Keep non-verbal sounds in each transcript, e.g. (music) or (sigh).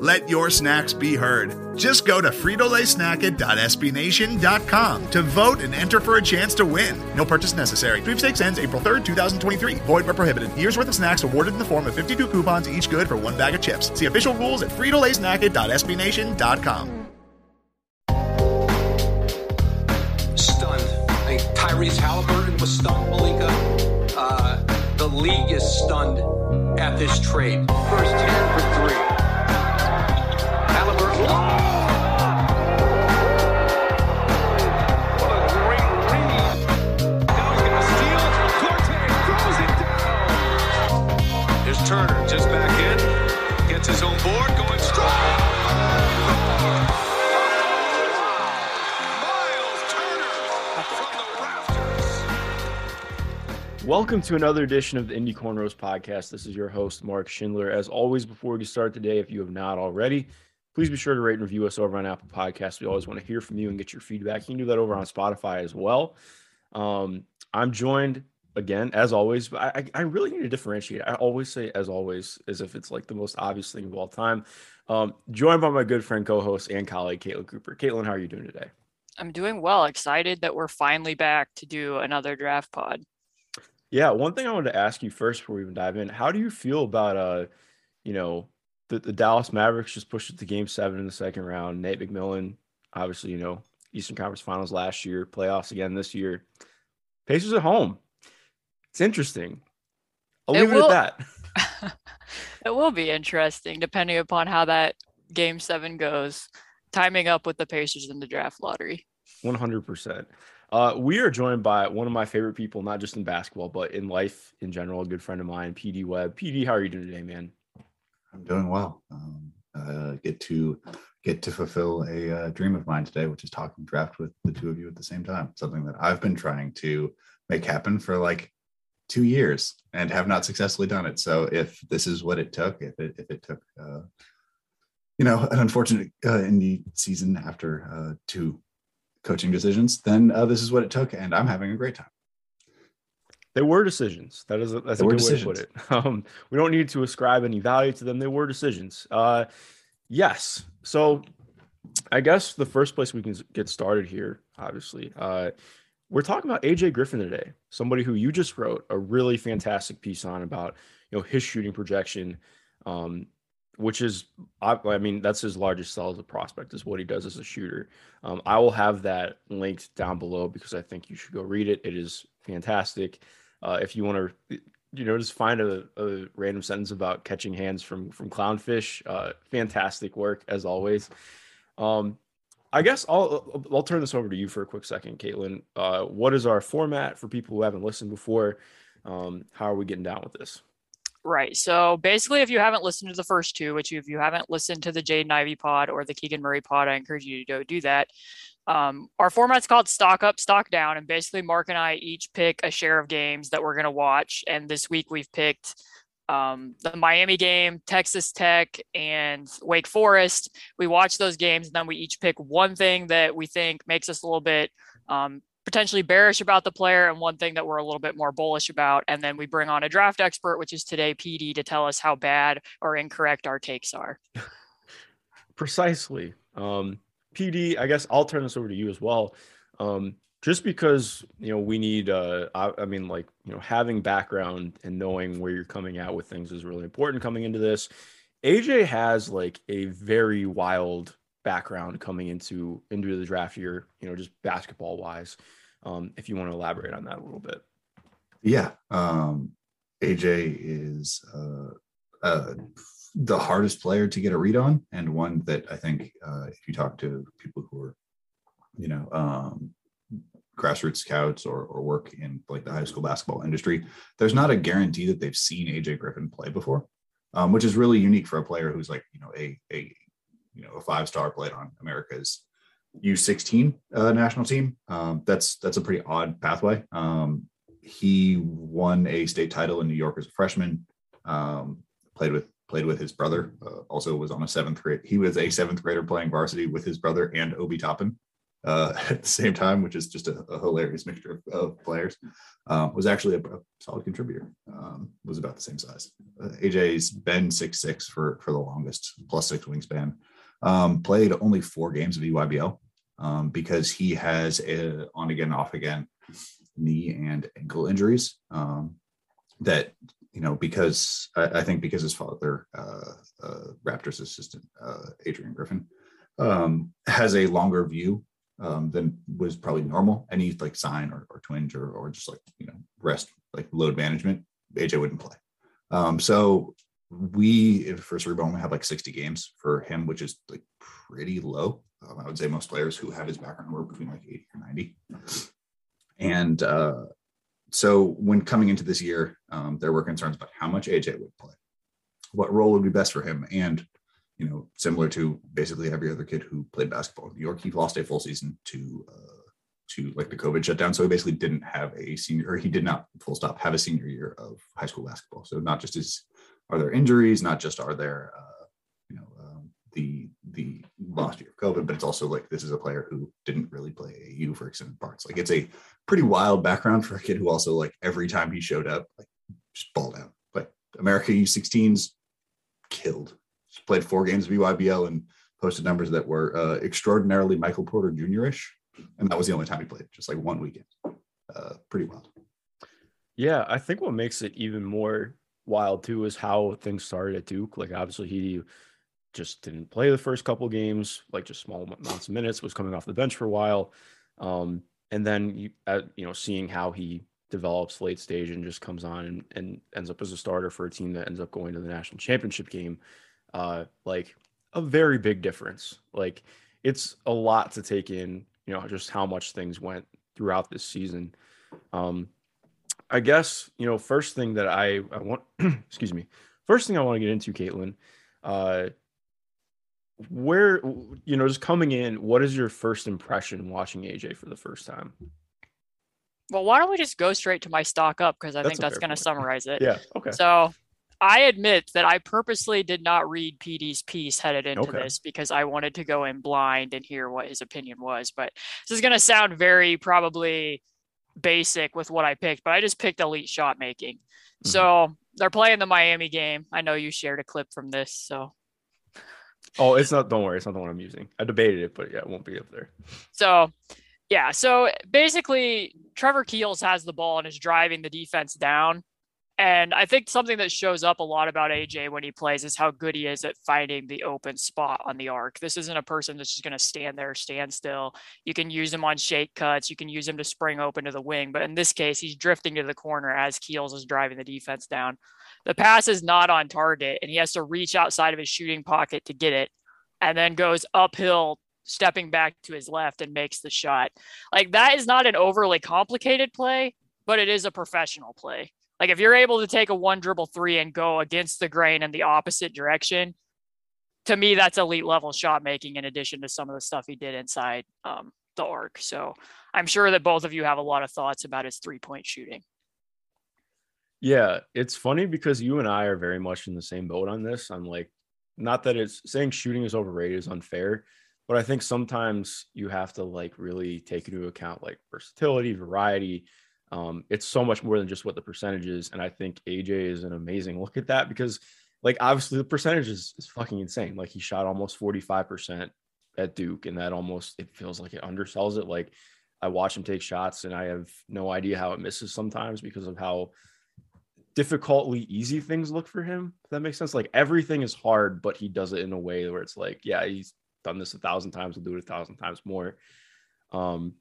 Let your snacks be heard. Just go to fritolaysnacket.sbnation.com to vote and enter for a chance to win. No purchase necessary. Sweepstakes ends April 3rd, 2023. Void where prohibited. Year's worth of snacks awarded in the form of 52 coupons, each good for one bag of chips. See official rules at fritolaysnacket.sbnation.com. Stunned. I think Tyrese Halliburton was stunned, Malika. Uh, the league is stunned at this trade. First 10 for three. Turner just back in. Gets his own board going strong. Welcome to another edition of the Indy Cornrows podcast. This is your host, Mark Schindler. As always, before we start today, if you have not already, please be sure to rate and review us over on Apple Podcasts. We always want to hear from you and get your feedback. You can do that over on Spotify as well. Um, I'm joined again, as always, but I, I really need to differentiate. I always say as always, as if it's like the most obvious thing of all time. Um, joined by my good friend, co-host, and colleague, Caitlin Cooper. Caitlin, how are you doing today? I'm doing well. Excited that we're finally back to do another draft pod. Yeah, one thing I wanted to ask you first before we even dive in, how do you feel about uh, you know, the, the Dallas Mavericks just pushed it to game seven in the second round. Nate McMillan, obviously, you know, Eastern Conference Finals last year, playoffs again this year. Pacers at home. It's interesting. I'll leave it, will, at that. (laughs) (laughs) it will be interesting depending upon how that game seven goes, timing up with the Pacers in the draft lottery. 100%. Uh, we are joined by one of my favorite people, not just in basketball, but in life in general, a good friend of mine, PD Web. PD, how are you doing today, man? I'm doing well. Um, uh, get to get to fulfill a uh, dream of mine today, which is talking draft with the two of you at the same time. Something that I've been trying to make happen for like two years and have not successfully done it. So if this is what it took, if it if it took, uh, you know, an unfortunate uh, indie season after uh, two coaching decisions, then uh, this is what it took, and I'm having a great time. They were decisions. That is a, that's They a good way to put it. (laughs) Um, we don't need to ascribe any value to them. They were decisions. Uh, yes. So I guess the first place we can get started here, obviously, uh, we're talking about AJ Griffin today, somebody who you just wrote a really fantastic piece on about, you know, his shooting projection, um, which is, I, I mean, that's his largest sell as a prospect is what he does as a shooter. Um, I will have that linked down below because I think you should go read it. It is fantastic. Uh, if you want to, you know, just find a, a random sentence about catching hands from from clownfish. Uh, fantastic work as always. Um, I guess I'll I'll turn this over to you for a quick second, Caitlin. Uh, what is our format for people who haven't listened before? Um, how are we getting down with this? Right. So basically, if you haven't listened to the first two, which if you haven't listened to the Jaden Ivey pod or the Keegan Murray pod, I encourage you to go do that. Um, our format's called Stock Up, Stock Down. And basically, Mark and I each pick a share of games that we're going to watch. And this week we've picked um, the Miami game, Texas Tech, and Wake Forest. We watch those games, and then we each pick one thing that we think makes us a little bit um, potentially bearish about the player and one thing that we're a little bit more bullish about. And then we bring on a draft expert, which is today PD, to tell us how bad or incorrect our takes are. (laughs) Precisely. Um, PD, I guess I'll turn this over to you as well. Um, just because you know we need uh I, I mean like you know having background and knowing where you're coming at with things is really important coming into this aj has like a very wild background coming into into the draft year you know just basketball wise um if you want to elaborate on that a little bit Yeah. Um, AJ is uh, uh, the hardest player to get a read on, and one that I think uh, if you talk to people who are, you know, um, grassroots scouts or, or work in like the high school basketball industry, there's not a guarantee that they've seen AJ Griffin play before. um, which is really unique for a player who's like you know a a you know a five star played on America's U16 uh, national team. Um, that's that's a pretty odd pathway. Um, he won a state title in New York as a freshman. Um, played with played with his brother. Uh, also was on a seventh grade. He was a seventh grader playing varsity with his brother and Obi Toppin uh, (laughs) at the same time, which is just a, a hilarious mixture of, of players. Um, was actually a, a solid contributor. Um, was about the same size. Uh, AJ's been six six for for the longest, plus six wingspan. Um, played only four games of EYBL um, because he has a on again, off again knee and ankle injuries um, that you know because I, I think because his father, uh, uh, Raptors assistant uh, Adrian Griffin, um, has a longer view um, than was probably normal. Any like sign or, or twinge or, or just like you know rest like load management, AJ wouldn't play. Um, so we first rebound only have like 60 games for him, which is like pretty low. Um, I would say most players who have his background were between like 80 or 90. And uh, so when coming into this year, um, there were concerns about how much AJ would play, what role would be best for him, and you know, similar to basically every other kid who played basketball in New York, he lost a full season to uh, to like the COVID shutdown. So he basically didn't have a senior, or he did not full stop have a senior year of high school basketball. So not just is are there injuries, not just are there uh, the the last year of COVID, but it's also like this is a player who didn't really play AU for extended parts. Like it's a pretty wild background for a kid who also like every time he showed up, like just balled out. Like America U16s killed. Just played four games of EYBL and posted numbers that were uh, extraordinarily Michael Porter Jr.-ish, and that was the only time he played, just like one weekend. Uh, pretty wild. Yeah, I think what makes it even more wild too is how things started at Duke. Like obviously he just didn't play the first couple games, like just small amounts of minutes, was coming off the bench for a while. Um, and then you, uh, you know, seeing how he develops late stage and just comes on and, and ends up as a starter for a team that ends up going to the national championship game. Uh, like a very big difference. Like it's a lot to take in, you know, just how much things went throughout this season. Um, I guess, you know, first thing that I, I want, (clears throat) excuse me, first thing I want to get into, Caitlin, uh, where you know just coming in what is your first impression watching aj for the first time? Well why don't we just go straight to my stock up because i That's think that's going to summarize it. Yeah okay. So i admit that i purposely did not read pd's piece headed into Okay. this because i wanted to go in blind and hear what his opinion was but this is going to sound very probably basic with what i picked but i just picked elite shot making. Mhm. so they're playing the miami game. I know you shared a clip from this so oh it's not don't worry it's not the one i'm using i debated it but yeah it won't be up there So, yeah. So basically, Trevor Keels has the ball and is driving the defense down. And I think something that shows up a lot about AJ when he plays is how good he is at finding the open spot on the arc. This isn't a person that's just going to stand there, stand still. You can use him on shake cuts. You can use him to spring open to the wing. But in this case, he's drifting to the corner as Keels is driving the defense down. The pass is not on target, and he has to reach outside of his shooting pocket to get it, and then goes uphill stepping back to his left and makes the shot. Like that is not an overly complicated play, but it is a professional play. Like if you're able to take a one dribble three and go against the grain in the opposite direction, to me that's elite level shot making in addition to some of the stuff he did inside um, the arc. So I'm sure that both of you have a lot of thoughts about his three point shooting. Yeah it's funny because you and i are very much in the same boat on this. I'm like not that it's saying shooting is overrated is unfair but i think sometimes you have to like really take into account like versatility variety. Um, it's so much more than just what the percentage is and i think aj is an amazing look at that because like obviously the percentage is, is fucking insane. Like he shot almost 45% at duke and that almost it feels like it undersells it. Like i watch him take shots and i have no idea how it misses sometimes because of how difficultly easy things look for him. That makes sense. Like everything is hard, but he does it in a way where it's like, yeah, he's done this a thousand times, he'll do it a thousand times more. Um,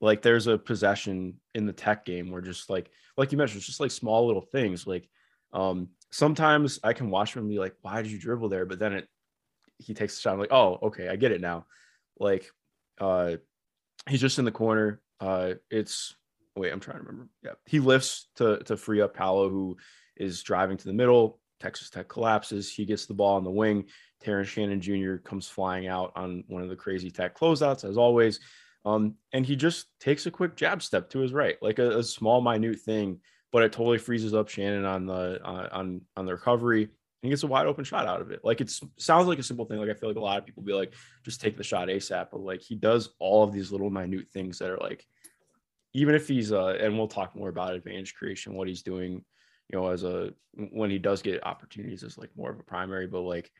like there's a possession in the tech game where just like, like you mentioned, it's just like small little things. Like um, sometimes I can watch him and be like, why did you dribble there? But then it he takes the shot. I'm like, oh, okay, I get it now. Like uh he's just in the corner. Uh it's wait, I'm trying to remember. Yeah, he lifts to to free up Paolo, who is driving to the middle. Texas Tech collapses. He gets the ball on the wing. Terrence Shannon Jr. comes flying out on one of the crazy Tech closeouts, as always. Um, and he just takes a quick jab step to his right, like a, a small, minute thing, but it totally freezes up Shannon on the uh, on on the recovery. And gets a wide open shot out of it. Like it sounds like a simple thing. Like I feel like a lot of people be like, just take the shot ASAP. But like he does all of these little minute things that are like, even if he's uh, and we'll talk more about advantage creation, what he's doing, you know, as a when he does get opportunities as like more of a primary, but like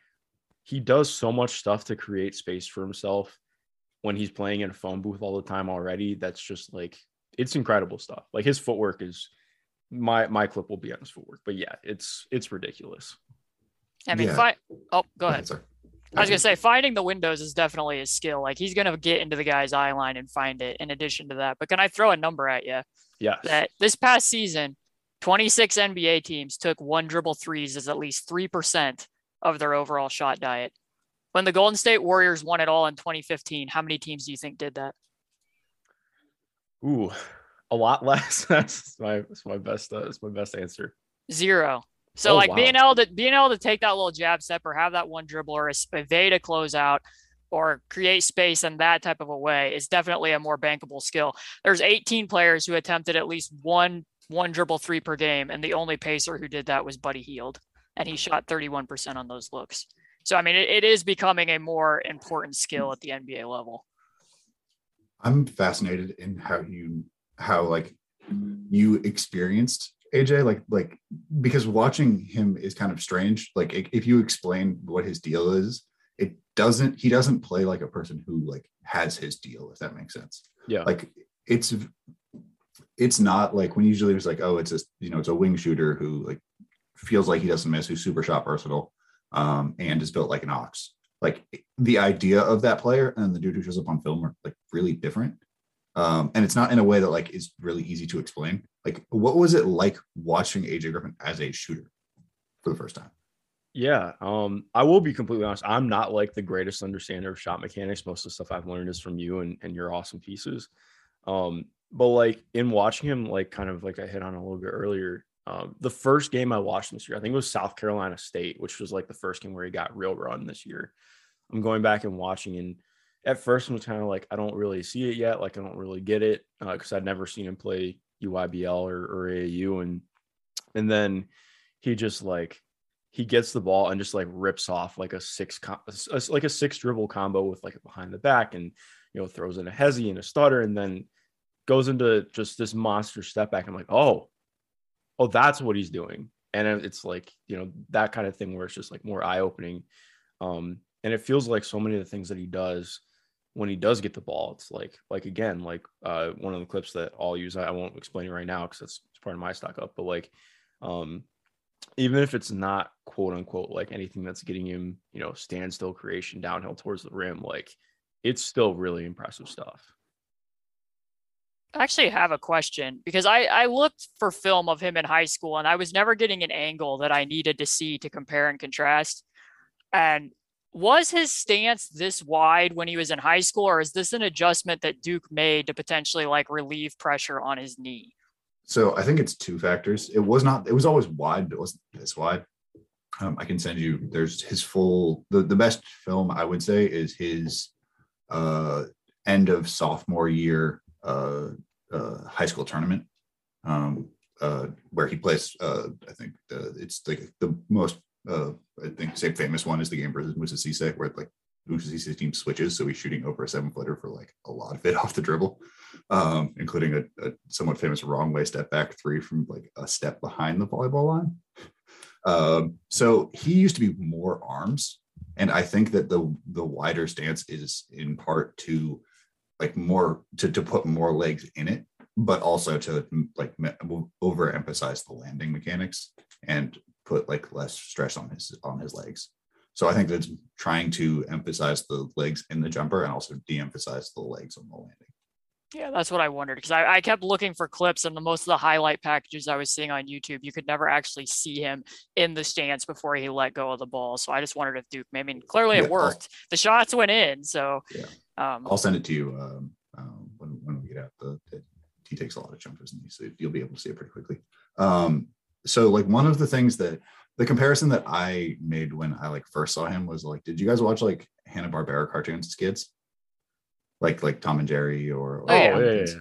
he does so much stuff to create space for himself when he's playing in a phone booth all the time already. That's just like it's incredible stuff. Like his footwork is my my clip will be on his footwork, but yeah, it's it's ridiculous. I mean, Yeah. fi- oh, go ahead. Sorry. I was gonna say finding the windows is definitely his skill. Like he's gonna get into the guy's eye line and find it. In addition to that, but can I throw a number at you? Yeah. That this past season, 26 NBA teams took one dribble threes as at least three percent of their overall shot diet. When the Golden State Warriors won it all in 2015, how many teams do you think did that? Ooh, a lot (laughs) less. that's my that's my best uh, that's my best answer. Zero. So Oh, like wow. being able to being able to take that little jab step or have that one dribble or es- evade a closeout or create space in that type of a way is definitely a more bankable skill. There's 18 players who attempted at least one one dribble three per game, and the only pacer who did that was Buddy Hield, and he shot 31% on those looks. So I mean, it, it is becoming a more important skill at the NBA level. I'm fascinated in how you how like you experienced AJ like like because watching him is kind of strange. Like if you explain what his deal is, it doesn't he doesn't play like a person who like has his deal if that makes sense. Yeah. Like it's it's not like when usually it's like oh it's a you know it's a wing shooter who like feels like he doesn't miss who's super shot versatile um and is built like an ox like the idea of that player and the dude who shows up on film are like really different um and it's not in a way that like is really easy to explain like what was it like watching aj griffin as a shooter for the first time Yeah. Um, I will be completely honest. I'm not like the greatest understander of shot mechanics. Most of the stuff I've learned is from you and, and your awesome pieces. Um, but like in watching him, like kind of like I hit on a little bit earlier, um, the first game I watched this year, I think it was South Carolina State, which was like the first game where he got real run this year. I'm going back and watching, and at first I was kind of like, I don't really see it yet. Like I don't really get it because I'd never seen him play EYBL or, or AAU, and and then he just like he gets the ball and just like rips off like a six like a six dribble combo with like behind the back and you know throws in a hezzy and a stutter and then goes into just this monster step back. I'm like, oh, oh, that's what he's doing. And it's like, you know, that kind of thing where it's just like more eye opening. Um, and it feels like so many of the things that he does when he does get the ball, it's like, like again, like uh, one of the clips that I'll use, I won't explain it right now because that's part of my stock up, but like, um, even if it's not quote unquote like anything that's getting him, you know, standstill creation downhill towards the rim, like it's still really impressive stuff. I actually have a question because I, I looked for film of him in high school and I was never getting an angle that I needed to see to compare and contrast. And was his stance this wide when he was in high school, or is this an adjustment that Duke made to potentially like relieve pressure on his knee? So I think it's two factors. It was not. It was always wide, but it wasn't this wide. Um, I can send you. There's his full. The the best film I would say is his uh, end of sophomore year uh, uh, high school tournament, um, uh, where he plays. Uh, I think the, it's like the most. Uh, I think same famous one is the game versus Moussa Cisse, where like Moussa team switches, so he's shooting over a seven footer for like a lot of it (laughs) off the dribble um, including a, a somewhat famous wrong way step back three from like a step behind the volleyball line. Um, so he used to be more arms, and I think that the the wider stance is in part to like more to to put more legs in it, but also to like overemphasize the landing mechanics and put like less stress on his on his legs. So I think that's trying to emphasize the legs in the jumper and also de-emphasize the legs on the landing. Yeah, that's what I wondered because I, I kept looking for clips and the most of the highlight packages I was seeing on YouTube, you could never actually see him in the stance before he let go of the ball. So I just wondered if Duke, I mean, clearly Yeah, it I'll- worked. The shots went in. So Yeah. um, I'll send it to you um, um, when, when we get out. The, the he takes a lot of jumpers, and so you'll be able to see it pretty quickly. Um, so, like one of the things that the comparison that I made when I like first saw him was like, did you guys watch like Hanna Barbera cartoons as kids? Like like Tom and Jerry or, or Oh, yeah. yeah, yeah, yeah.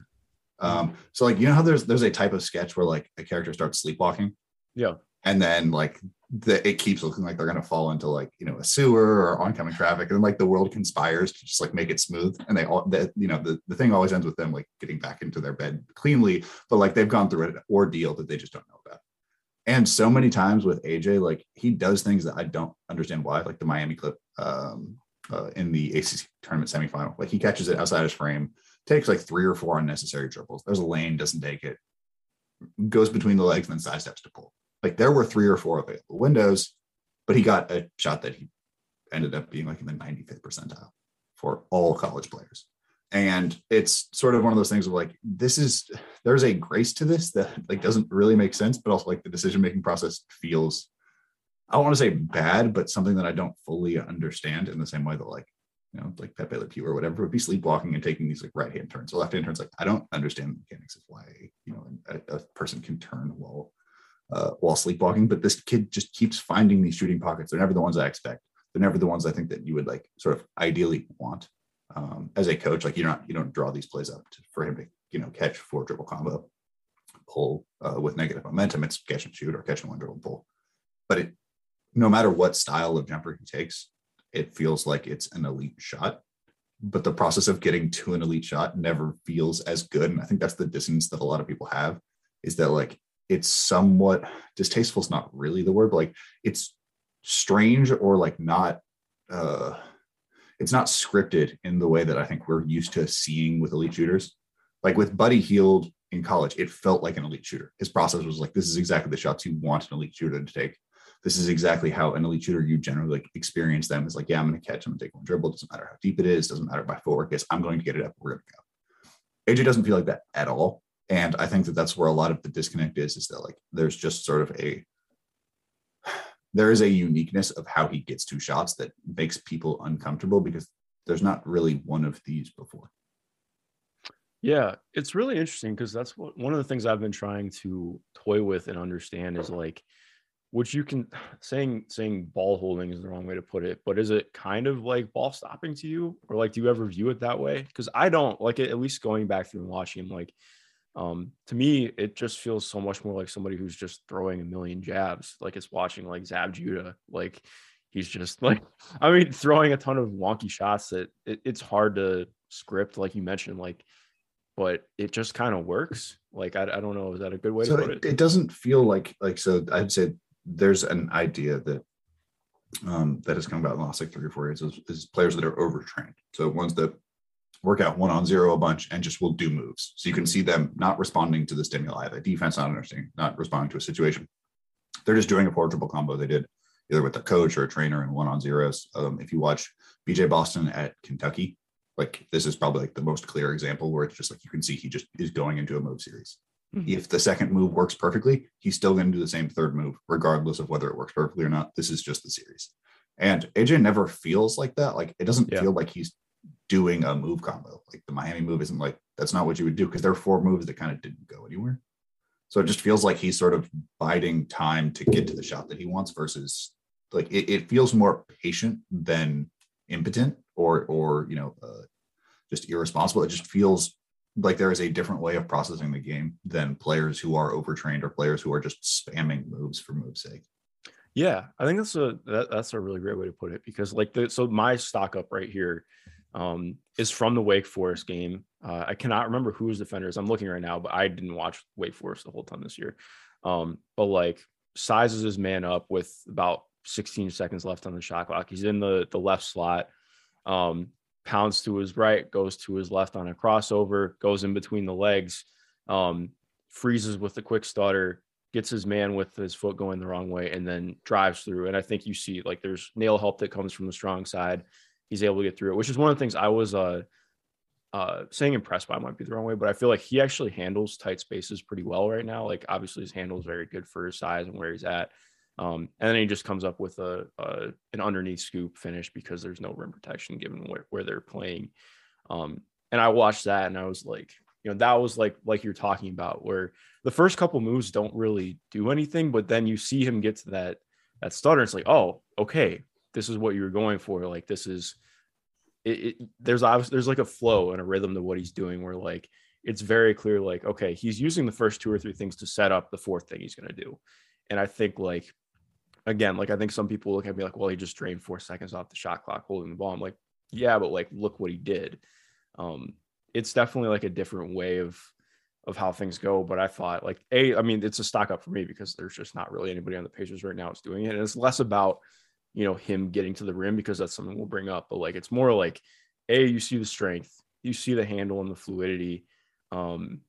um so like you know how there's there's a type of sketch where like a character starts sleepwalking Yeah. and then like the it keeps looking like they're gonna fall into like you know a sewer or oncoming traffic and then like the world conspires to just like make it smooth and they all that you know the, the thing always ends with them like getting back into their bed cleanly but like they've gone through an ordeal that they just don't know about and so many times with aj like he does things that i don't understand why like the miami clip um uh, in the acc tournament semifinal. Like he catches it outside his frame takes like three or four unnecessary dribbles. There's a lane doesn't take it. Goes between the legs and then side steps to pull. Like there were three or four available windows, but he got a shot that he ended up being like in the 95th percentile for all college players. And it's sort of one of those things of like, this is there's a grace to this that like doesn't really make sense, but also like the decision making process feels, I don't want to say bad, but something that I don't fully understand in the same way that like, you know, like Pepe Le Pew or whatever would be sleepwalking and taking these like right hand turns or left hand turns. Like, I don't understand the mechanics of why, you know, a, a person can turn while uh, while sleepwalking. But this kid just keeps finding these shooting pockets. They're never the ones I expect. They're never the ones I think that you would like sort of ideally want um, as a coach. Like you're not you don't draw these plays up to, for him to you know catch four dribble combo, pull uh, with negative momentum. It's catch and shoot or catch and one dribble pull. But it no matter what style of jumper he takes, it feels like it's an elite shot. But the process of getting to an elite shot never feels as good. And I think that's the dissonance that a lot of people have is that like it's somewhat distasteful is not really the word but like it's strange or like not uh it's not scripted in the way that i think we're used to seeing with elite shooters. Like with buddy hield in college it felt like an elite shooter. His process was like this is exactly the shots you want an elite shooter to take. This is exactly how an elite shooter you generally like experience them. Is like yeah i'm going to catch i'm going to take one dribble. Doesn't matter how deep it is. Doesn't matter if my footwork is i'm going to get it up. We're going to go aj doesn't feel like that at all. And i think that that's where a lot of the disconnect is is that like there's just sort of a there is a uniqueness of how he gets two shots that makes people uncomfortable because there's not really one of these before Yeah, it's really interesting because that's what one of the things I've been trying to toy with and understand is like, which you can saying saying ball holding is the wrong way to put it, but is it kind of like ball stopping to you, or like do you ever view it that way? Because I don't like it. At least going back through and watching like um to me, it just feels so much more like somebody who's just throwing a million jabs, like it's watching like Zab Judah, like he's just (laughs) like I mean throwing a ton of wonky shots that it, it's hard to script, like you mentioned, like but it just kind of works. Like I, I don't know, is that a good way so to put it, it? it doesn't feel like like so i'd say there's an idea that um that has come about in the last like three or four years is, is players that are overtrained so ones that work out one on zero a bunch and just will do moves so you can see them not responding to the stimuli the defense not understanding not responding to a situation they're just doing a four triple combo they did either with a coach or a trainer and one on zeros um, if you watch bj boston at kentucky like this is probably like the most clear example where it's just like you can see he just is going into a move series Mhm. if the second move works perfectly, he's still going to do the same third move, regardless of whether it works perfectly or not. This is just the series. And AJ never feels like that. Like it doesn't Yeah. feel like he's doing a move combo. Like the Miami move isn't like that's not what you would do because there are four moves that kind of didn't go anywhere. So it just feels like he's sort of biding time to get to the shot that he wants versus like it, it feels more patient than impotent or or you know uh, just irresponsible. It just feels like there is a different way of processing the game than players who are overtrained or players who are just spamming moves for move's sake. Yeah, I think that's a that, that's a really great way to put it because like the so my stock up right here um is from the Wake Forest game. Uh, I cannot remember who was defenders. I'm looking right now, but I didn't watch Wake Forest the whole time this year. Um, but like sizes his man up with about 16 seconds left on the shot clock. He's in the the left slot. Um, pounds to his right, goes to his left on a crossover, goes in between the legs, um, freezes with the quick stutter, gets his man with his foot going the wrong way, and then drives through. And I think you see like there's nail help that comes from the strong side. He's able to get through it, which is one of the things I was uh uh saying impressed by might be the wrong way, but I feel like he actually handles tight spaces pretty well right now. Like obviously his handle is very good for his size and where he's at. Um, and then he just comes up with a, a an underneath scoop finish because there's no rim protection given where, where they're playing. Um, and I watched that and I was like, you know, that was like like you're talking about where the first couple moves don't really do anything, but then you see him get to that that stutter. It's like, oh, okay, this is what you were going for. Like this is it, it there's obviously there's like a flow and a rhythm to what he's doing where like it's very clear, like, okay, he's using the first two or three things to set up the fourth thing he's gonna do. And I think like again, like I think some people look at me like, well, he just drained four seconds off the shot clock holding the ball. I'm like, yeah, but like look what he did. Um, it's definitely like a different way of of how things go. But I thought like a, I mean, it's a stock up for me because there's just not really anybody on the Pacers right now that's doing it. And it's less about you know him getting to the rim because that's something we'll bring up. But like it's more like a you see the strength, you see the handle and the fluidity. Um,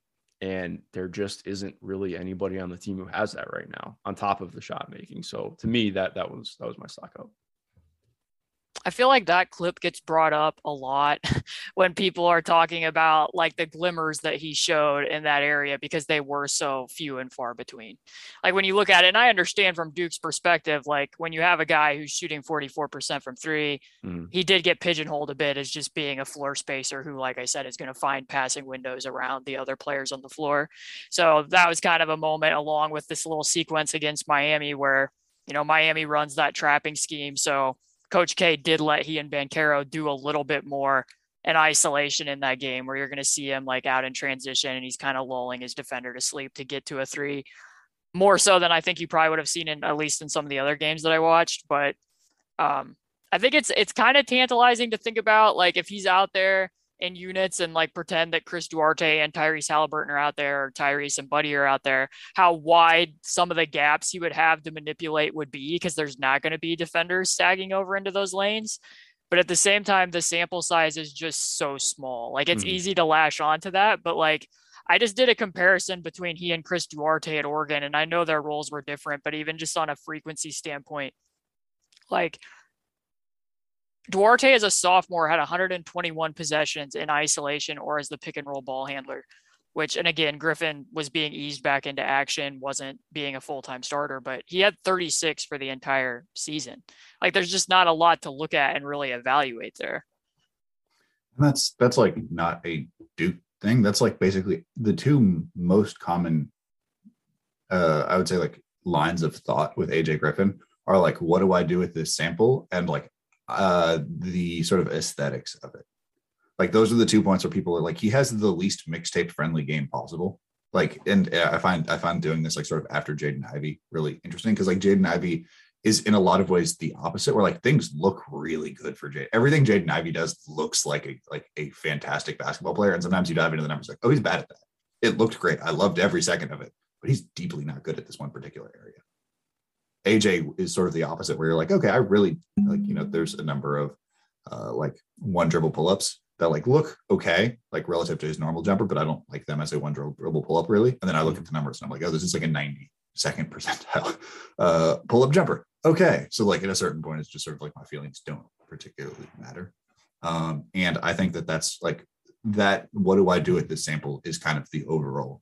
and there just isn't really anybody on the team who has that right now on top of the shot making. So to me, that that was that was my stock up. I feel like that clip gets brought up a lot (laughs) when people are talking about like the glimmers that he showed in that area because they were so few and far between. Like when you look at it, and I understand from Duke's perspective, like when you have a guy who's shooting 44% from three, mm. he did get pigeonholed a bit as just being a floor spacer who, like I said, is going to find passing windows around the other players on the floor. So that was kind of a moment along with this little sequence against Miami where, you know, Miami runs that trapping scheme. So Coach K did let he and Banchero do a little bit more in isolation in that game where you're going to see him like out in transition and he's kind of lulling his defender to sleep to get to a three more so than I think you probably would have seen in at least in some of the other games that I watched. But um, I think it's it's kind of tantalizing to think about like if he's out there in units and like pretend that Chris Duarte and Tyrese Halliburton are out there, or Tyrese and Buddy are out there, how wide some of the gaps he would have to manipulate would be because there's not going to be defenders sagging over into those lanes. But at the same time, the sample size is just so small. Like it's mm-hmm. easy to lash onto that, but like I just did a comparison between he and Chris Duarte at Oregon, and I know their roles were different, but even just on a frequency standpoint, like Duarte as a sophomore had 121 possessions in isolation or as the pick and roll ball handler, which, and again, Griffin was being eased back into action, wasn't being a full time starter, but he had 36 for the entire season. Like there's just not a lot to look at and really evaluate there. And that's, that's like not a Duke thing. That's like basically the two most common, uh, I would say like lines of thought with AJ Griffin are like, what do I do with this sample? And like, uh, the sort of aesthetics of it. Like those are the two points where people are like, he has the least mixtape friendly game possible. Like, and I find I find doing this like sort of after Jaden Ivey really interesting because like Jaden Ivey is in a lot of ways the opposite, where like things look really good for Jade. Everything Jaden Ivey does looks like a like a fantastic basketball player, and sometimes you dive into the numbers like, oh, he's bad at that. It looked great. I loved every second of it, but he's deeply not good at this one particular area. AJ is sort of the opposite, where you're like, okay, I really like, you know, there's a number of uh, like one dribble pull ups that like look okay, like relative to his normal jumper, but I don't like them as a one dribble pull up really. And then I look at the numbers and I'm like, oh, this is like a 90 second (laughs) percentile uh, pull up jumper. Okay. So, like, at a certain point, it's just sort of like my feelings don't particularly matter. Um, and I think that that's like that. What do I do with this sample is kind of the overall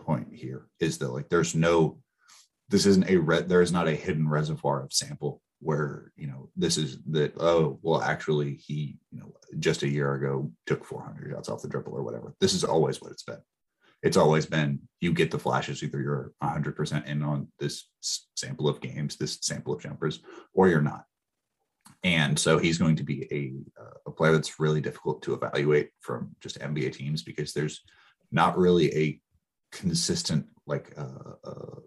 point here is that like there's no this isn't a red there is not a hidden reservoir of sample where you know this is that oh well actually he you know just a year ago took 400 shots off the dribble or whatever. This is always what it's been. It's always been you get the flashes either you're 100% in on this sample of games this sample of jumpers or you're not. And so he's going to be a, a player that's really difficult to evaluate from just nba teams because there's not really a consistent like uh, uh,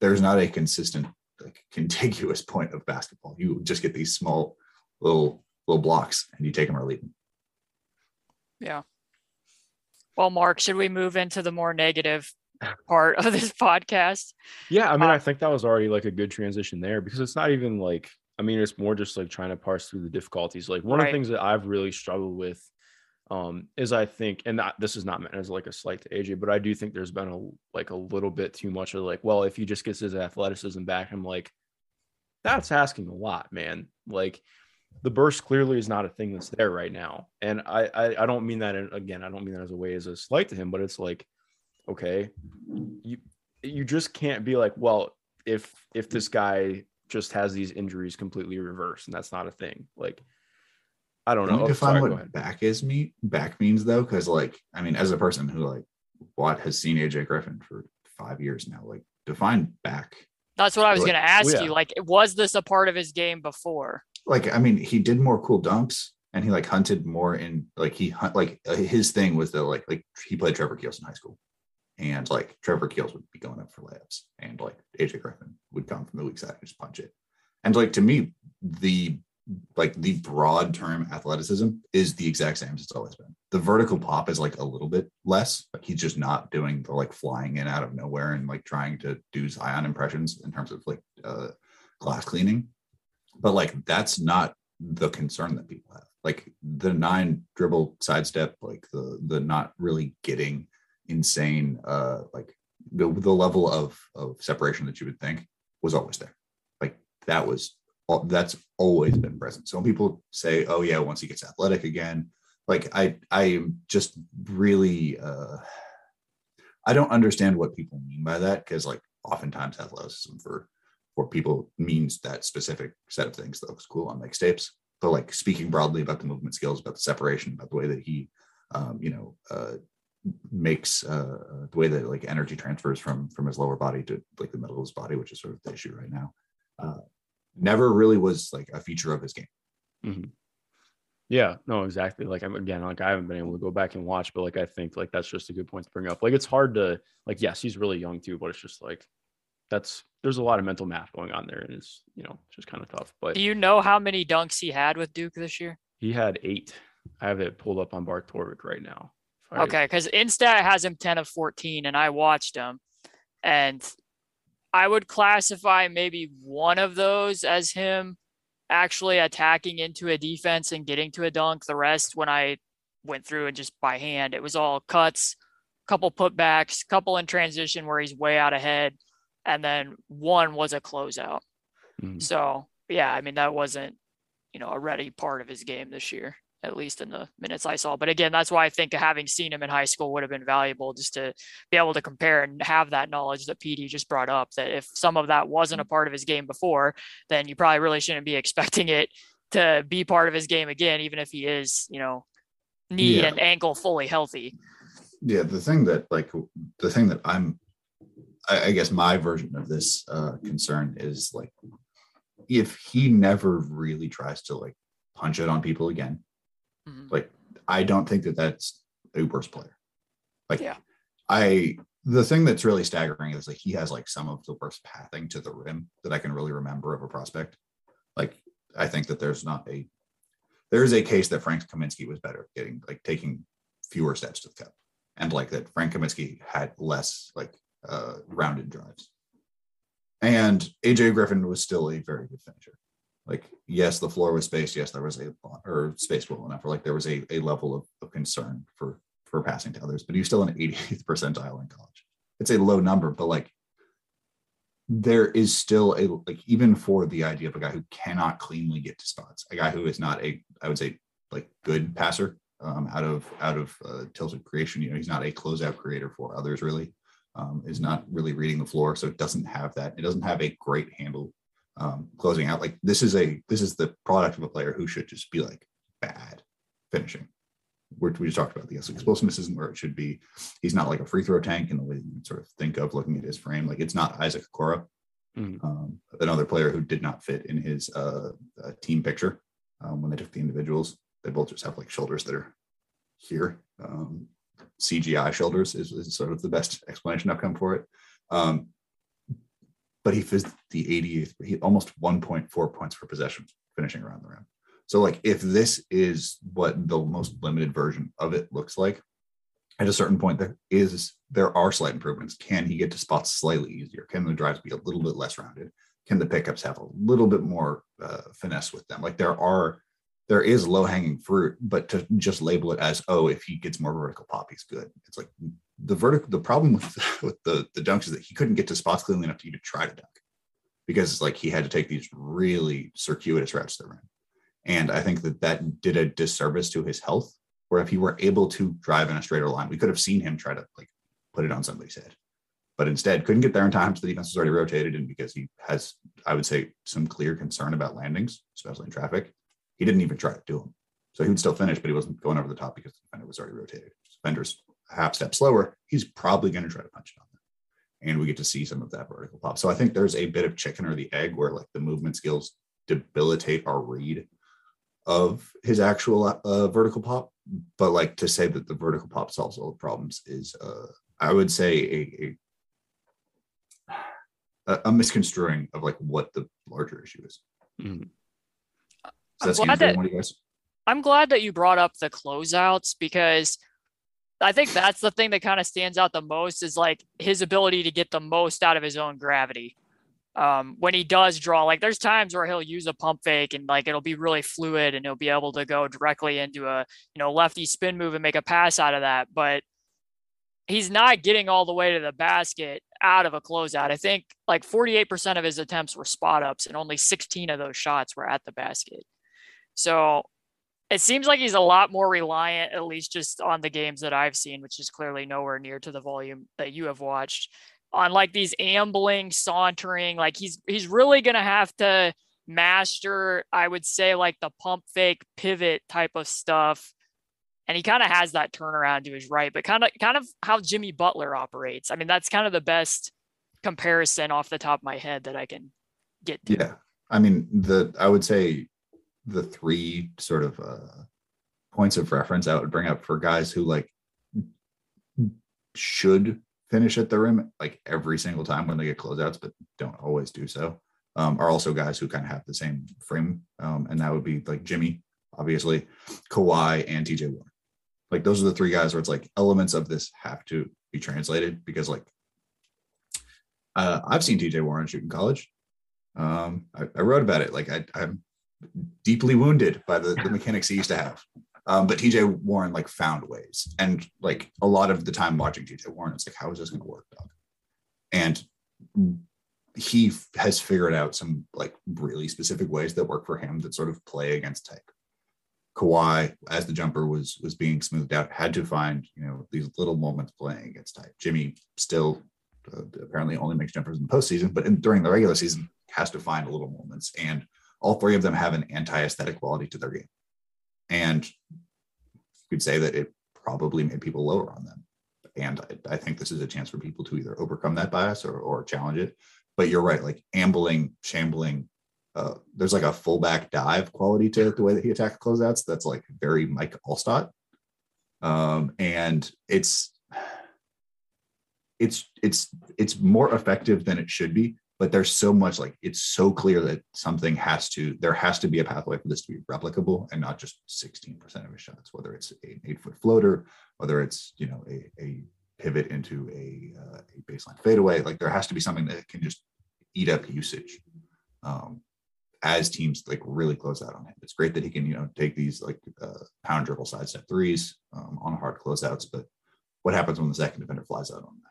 there's not a consistent like contiguous (laughs) point of basketball. You just get these small little little blocks and you take them or leave them. Yeah. Well, Mark, should we move into the more negative (laughs) part of this podcast? Yeah, I mean, uh, I think that was already like a good transition there because it's not even like I mean, it's more just like trying to parse through the difficulties. Like one right. of the things that I've really struggled with um, is I think, and that, this is not meant as like a slight to AJ, but I do think there's been a like a little bit too much of like, well, if he just gets his athleticism back, I'm like, that's asking a lot, man. Like the burst clearly is not a thing that's there right now, and I I, I don't mean that in, again. I don't mean that as a way as a slight to him, but it's like, okay, you you just can't be like, well, if if this guy just has these injuries completely reversed, and that's not a thing, like I don't know. define Sorry, what back is me back means though, because like I mean, as a person who like what has seen AJ Griffin for five years now, like define back That's what I was Like- going to ask yeah. you. Like, was this a part of his game before? like I mean, he did more cool dumps and he like hunted more in like he hunt like uh, his thing was that like like he played Trevor Keels in high school, and like Trevor Keels would be going up for layups, and like AJ Griffin would come from the weak side and just punch it, and like to me the like the broad term athleticism is the exact same as it's always been. The vertical pop is like a little bit less, like he's just not doing the like flying in out of nowhere and like trying to do Zion impressions in terms of like uh glass cleaning. But like that's not the concern that people have. Like the nine dribble sidestep like the the not really getting insane uh like the, the level of of separation that you would think was always there. Like that was that's always been present so when people say oh yeah once he gets athletic again like i i am just really uh i don't understand what people mean by that because like oftentimes athleticism for for people means that specific set of things that looks cool on mixtapes. But like speaking broadly about the movement skills, about the separation, about the way that he, um, you know, uh, makes uh, the way that like energy transfers from from his lower body to like the middle of his body, which is sort of the issue right now. Uh, never really was like a feature of his game. Mm-hmm. Yeah, no, exactly. Like I'm again, like I haven't been able to go back and watch, but like I think like that's just a good point to bring up. Like it's hard to like, yes, he's really young too, but it's just like that's there's a lot of mental math going on there, and it's you know just kind of tough. But Do you know how many dunks he had with Duke this year? he had eight. I have it pulled up on Bart Torvik right now. Okay, because Instat has him 10 of 14, and I watched him. And I would classify maybe one of those as him actually attacking into a defense and getting to a dunk. The rest, when I went through and just by hand, it was all cuts, couple putbacks, couple in transition where he's way out ahead, and then one was a closeout. Mhm. So yeah, I mean that wasn't, you know, a ready part of his game this year, at least in the minutes I saw. But again, that's why I think having seen him in high school would have been valuable just to be able to compare and have that knowledge that PD just brought up. That if some of that wasn't a part of his game before, then you probably really shouldn't be (laughs) expecting it to be part of his game again, even if he is, you know, knee Yeah. and ankle fully healthy. Yeah, the thing that like the thing that I'm, I, I guess my version of this uh, concern is like, if he never really tries to like punch it on people again, Mhm. like I don't think that that's Uber's player. Like, Yeah. I the thing that's really staggering is like he has like some of the worst pathing to the rim that I can really remember of a prospect. Like, I think that there's not a there is a case that Frank Kaminsky was better at getting like taking fewer steps to the cup, and like that Frank Kaminsky had less like uh rounded drives. And AJ Griffin was still a very good finisher. Like, yes, the floor was spaced. Yes, there was a or spaced well enough, or like there was a, a level of, of concern for for passing to others, but he was still an 88th (laughs) percentile in college. It's a low number, but like there is still a like even for the idea of a guy who cannot cleanly get to spots, a guy who is not a I would say like good passer um, out of out of uh, tilted creation. You know, he's not a closeout creator for others really. Um, is not really reading the floor, so it doesn't have that. It doesn't have a great handle um, closing out. Like this is a this is the product of a player who should just be like bad finishing. We're, we just talked about the yes, explosiveness isn't where it should be. He's not like a free throw tank in the way you sort of think of looking at his frame. Like it's not Isaac Okoro, Mhm. um, another player who did not fit in his uh, uh, team picture um, when they took the individuals. They both just have like shoulders that are here. Um, CGI shoulders is, is sort of the best explanation I've come for it. Um, but he fizzed the 88th, he almost 1.4 points per possession finishing around the rim. So, like, if this is what the most limited version of it looks like, at a certain point, there is there are slight improvements. Can he get to spots slightly easier? Can the drives be a little bit less rounded? Can the pickups have a little bit more uh, finesse with them? Like there are, there is low hanging fruit, but to just label it as oh, if he gets more vertical pop, he's good. It's like the vertical. The problem with (laughs) with the the dunks is that he couldn't get to spots cleanly enough to even try to dunk because it's like he had to take these really circuitous routes to the rim. And I think that that did a disservice to his health. Where if he were able to drive in a straighter line, we could have seen him try to like put it on somebody's head. But instead, couldn't get there in time. So the defense was already rotated, and because he has, I would say, some clear concern about landings, especially in traffic, he didn't even try to do them. So he would still finish, but he wasn't going over the top because the defender was already rotated. Defender's half step slower. He's probably going to try to punch it on them. and we get to see some of that vertical pop. So I think there's a bit of chicken or the egg where like the movement skills debilitate our read of his actual uh, vertical pop. But like to say that the vertical pop solves all the problems is, uh, I would say a, a, a misconstruing of like what the larger issue is. Mhm. So that's I'm glad that- one of you guys. I'm glad that you brought up the closeouts because I think that's the thing that kind of stands out the most is like his ability to get the most out of his own gravity. Um, when he does draw, like there's times where he'll use a pump fake and like it'll be really fluid and he'll be able to go directly into a you know lefty spin move and make a pass out of that. But he's not getting all the way to the basket out of a closeout. I think like 48% of his attempts were spot ups and only 16 of those shots were at the basket. So it seems like he's a lot more reliant, at least just on the games that I've seen, which is clearly nowhere near to the volume that you have watched, on like these ambling, sauntering. Like he's he's really gonna have to master, I would say, like the pump fake pivot type of stuff. And he kind of has that turnaround to his right, but kind of kind of how Jimmy Butler operates. I mean, that's kind of the best comparison off the top of my head that I can get to. Yeah. I mean, the I would say the three sort of uh points of reference I would bring up for guys who like should finish at the rim like every single time when they get closeouts, but don't always do so. Um, are also guys who kind of have the same frame. Um, and that would be like Jimmy, obviously, Kawhi, and TJ Warren. Like those are the three guys where it's like elements of this have to be translated because like uh, I've seen TJ Warren shoot in college. Um, I, I wrote about it. Like I, I'm deeply wounded by the, the mechanics he used to have. Um, but TJ Warren like found ways, and like a lot of the time watching TJ Warren, it's like, how is this going to work, Doug? And he f- has figured out some like really specific ways that work for him that sort of play against type. Kawhi, as the jumper was was being smoothed out, had to find you know these little moments playing against type. Jimmy still uh, apparently only makes jumpers in the postseason, but in, during the regular season has to find little moments. And all three of them have an anti-aesthetic quality to their game. And you could say that it probably made people lower on them. And I, I think this is a chance for people to either overcome that bias or, or challenge it. But you're right, like ambling, shambling, uh, there's like a fullback dive quality to the way that he attacks closeouts. That's like very Mike Alstott. Um, and it's it's it's it's more effective than it should be but there's so much like it's so clear that something has to there has to be a pathway for this to be replicable and not just 16% of his shots whether it's an eight foot floater whether it's you know a, a pivot into a, uh, a baseline fadeaway like there has to be something that can just eat up usage um, as teams like really close out on him. It's great that he can you know take these like uh, pound dribble side step threes um, on hard closeouts but what happens when the second defender flies out on that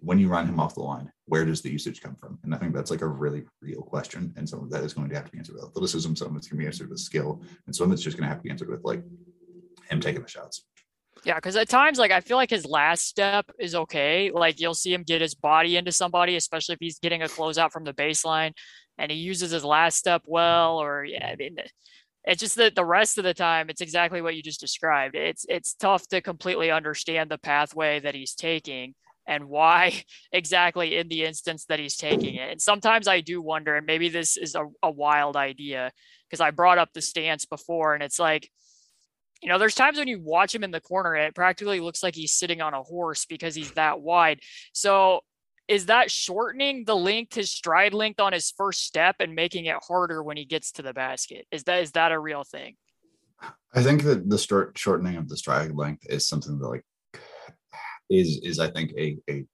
when you run him off the line, where does the usage come from? And I think that's like a really real question. And some of that is going to have to be answered with athleticism, some of it's going to be answered with skill, and some of it's just going to have to be answered with like him taking the shots. Yeah, because at times, like I feel like his last step is okay. Like you'll see him get his body into somebody, especially if he's getting a closeout from the baseline, and he uses his last step well. Or yeah, I mean, it's just that the rest of the time, it's exactly what you just described. It's it's tough to completely understand the pathway that he's taking and why (laughs) exactly in the instance that he's taking it. And sometimes I do wonder, and maybe this is a, a wild idea because I brought up the stance before, and it's like, you know, there's times when you watch him in the corner, it practically looks like he's sitting on a horse because he's that wide. So is that shortening the length, his stride length on his first step and making it harder when he gets to the basket? Is that is that a real thing? I think that the short shortening of the stride length is something that like is is I think a a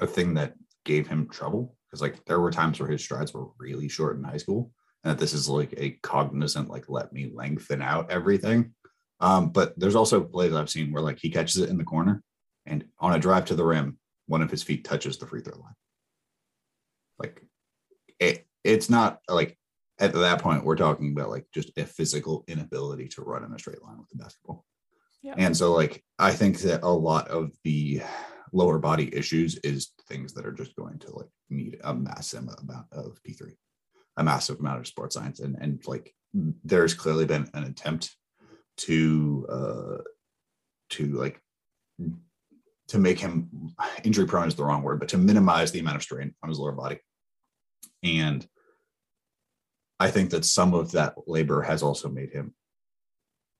a thing that gave him trouble. Because like there were times where his strides were really short in high school and that this is like a cognizant like let me lengthen out everything. Um but there's also plays i've seen where like he catches it in the corner and on a drive to the rim one of his feet touches the free throw line. Like it it's not like at that point we're talking about like just a physical inability to run in a straight line with the basketball Yeah. and so like i think that a lot of the lower body issues is things that are just going to like need a massive amount of p3 a massive amount of sports science and and like there's clearly been an attempt to uh to like to make him injury prone is the wrong word, but to minimize the amount of strain on his lower body. And I think that some of that labor has also made him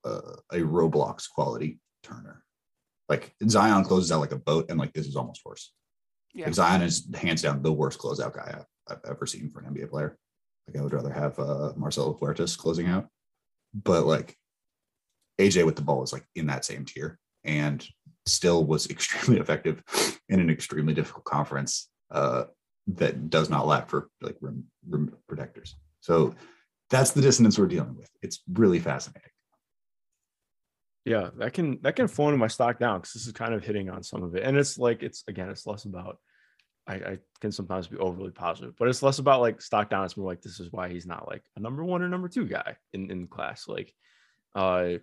uh, a Roblox quality Turner. Like Zion closes out like a boat, and like this is almost worse. Yeah. Like Zion is hands down the worst closeout guy I've, I've ever seen for an NBA player. Like I would rather have uh, Marcelo Huertas closing out, but like AJ with the ball is like in that same tier and still was (laughs) extremely effective in an extremely difficult conference uh, that does not lack for like rim, rim protectors. So that's the dissonance we're dealing with. It's really fascinating. Yeah, that can that can phone my stock down because this is kind of hitting on some of it, and it's like it's again, it's less about. I, I can sometimes be overly positive, but it's less about like stock down. It's more like this is why he's not like a number one or number two guy in in class. Like, uh,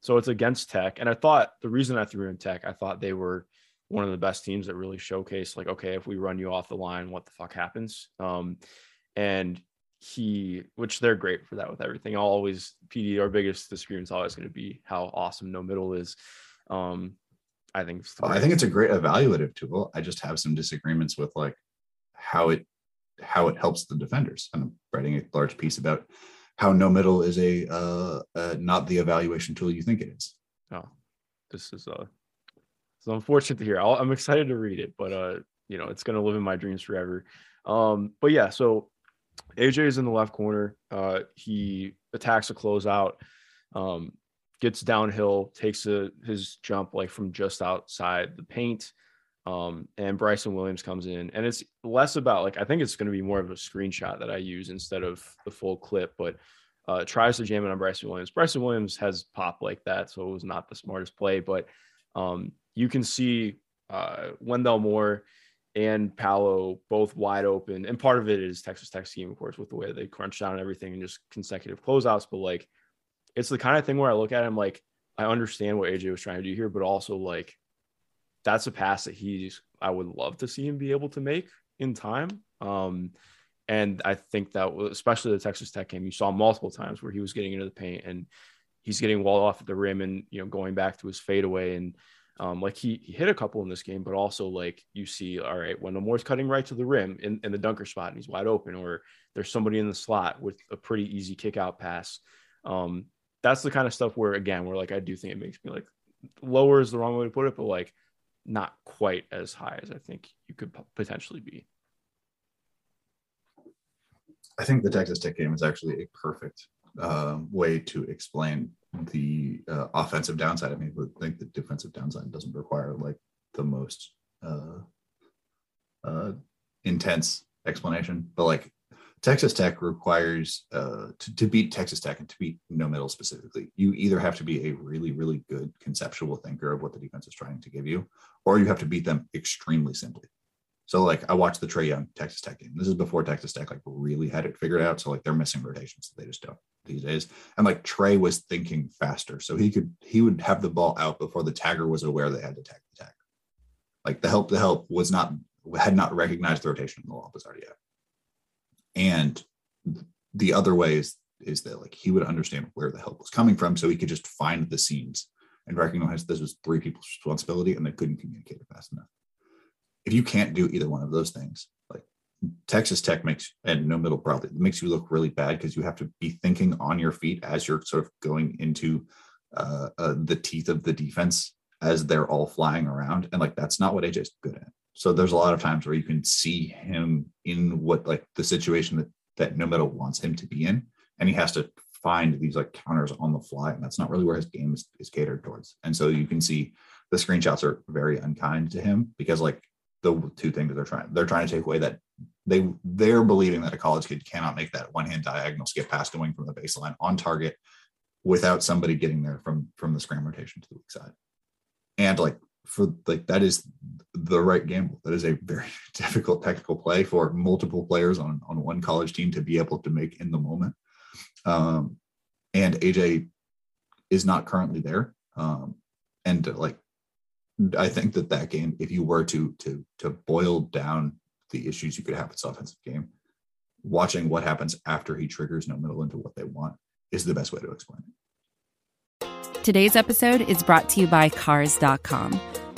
so it's against Tech, and I thought the reason I threw in Tech, I thought they were one of the best teams that really showcased like, okay, if we run you off the line, what the fuck happens? Um, and he, which they're great for that with everything. I'll always PD, our biggest disagreement is always going to be how awesome no middle is. Um, I think it's I think it's a great evaluative tool. I just have some disagreements with like how it how it helps the defenders. And I'm writing a large piece about how no middle is a uh, uh not the evaluation tool you think it is. Oh, this is uh so unfortunate to hear. i am excited to read it, but uh, you know, it's gonna live in my dreams forever. Um, but yeah, so AJ is in the left corner. Uh, he attacks a closeout, um, gets downhill, takes a, his jump like from just outside the paint. Um, and Bryson Williams comes in, and it's less about like I think it's going to be more of a screenshot that I use instead of the full clip, but uh, tries to jam it on Bryson Williams. Bryson Williams has pop like that, so it was not the smartest play, but um, you can see uh, Wendell Moore and Paolo both wide open. And part of it is Texas Tech scheme, of course, with the way they crunch down everything and just consecutive closeouts. But like, it's the kind of thing where I look at him like, I understand what AJ was trying to do here, but also like, that's a pass that he's, I would love to see him be able to make in time. Um, and I think that, especially the Texas Tech game, you saw multiple times where he was getting into the paint and he's getting walled off at the rim and, you know, going back to his fadeaway and, um, like he, he hit a couple in this game, but also like you see, all right, Wendell Moore's cutting right to the rim in, in the dunker spot and he's wide open, or there's somebody in the slot with a pretty easy kick out pass. Um, that's the kind of stuff where again, where like I do think it makes me like lower is the wrong way to put it, but like not quite as high as I think you could potentially be. I think the Texas Tech game is actually a perfect um, way to explain the uh, offensive downside. I mean, I think the defensive downside doesn't require like the most uh, uh, intense explanation, but like Texas Tech requires uh, to, to beat Texas Tech and to beat no middle specifically, you either have to be a really, really good conceptual thinker of what the defense is trying to give you, or you have to beat them extremely simply. So like I watched the Trae Young Texas Tech game. This is before Texas Tech like really had it figured out. So like they're missing rotations that they just don't these days. And like Trey was thinking faster. So he could he would have the ball out before the tagger was aware they had to tag the tagger. Like the help the help was not had not recognized the rotation in the law already out. And the other way is is that like he would understand where the help was coming from so he could just find the seams and recognize this was three people's responsibility and they couldn't communicate it fast enough if you can't do either one of those things, like Texas Tech makes and no middle probably makes you look really bad because you have to be thinking on your feet as you're sort of going into uh, uh, the teeth of the defense as they're all flying around, and like that's not what AJ's good at. So there's a lot of times where you can see him in what like the situation that that no middle wants him to be in, and he has to find these like counters on the fly, and that's not really where his game is, is catered towards. And so you can see the screenshots are very unkind to him because like the two things they're trying they're trying to take away that they they're believing that a college kid cannot make that one hand diagonal skip pass going from the baseline on target without somebody getting there from from the scram rotation to the weak side. And like for like that is the right gamble. That is a very (laughs) difficult technical play for multiple players on on one college team to be able to make in the moment. Um and aj is not currently there. Um and like I think that that game, if you were to to to boil down the issues you could have with this offensive game, watching what happens after he triggers no middle into what they want is the best way to explain it. Today's episode is brought to you by Cars.com.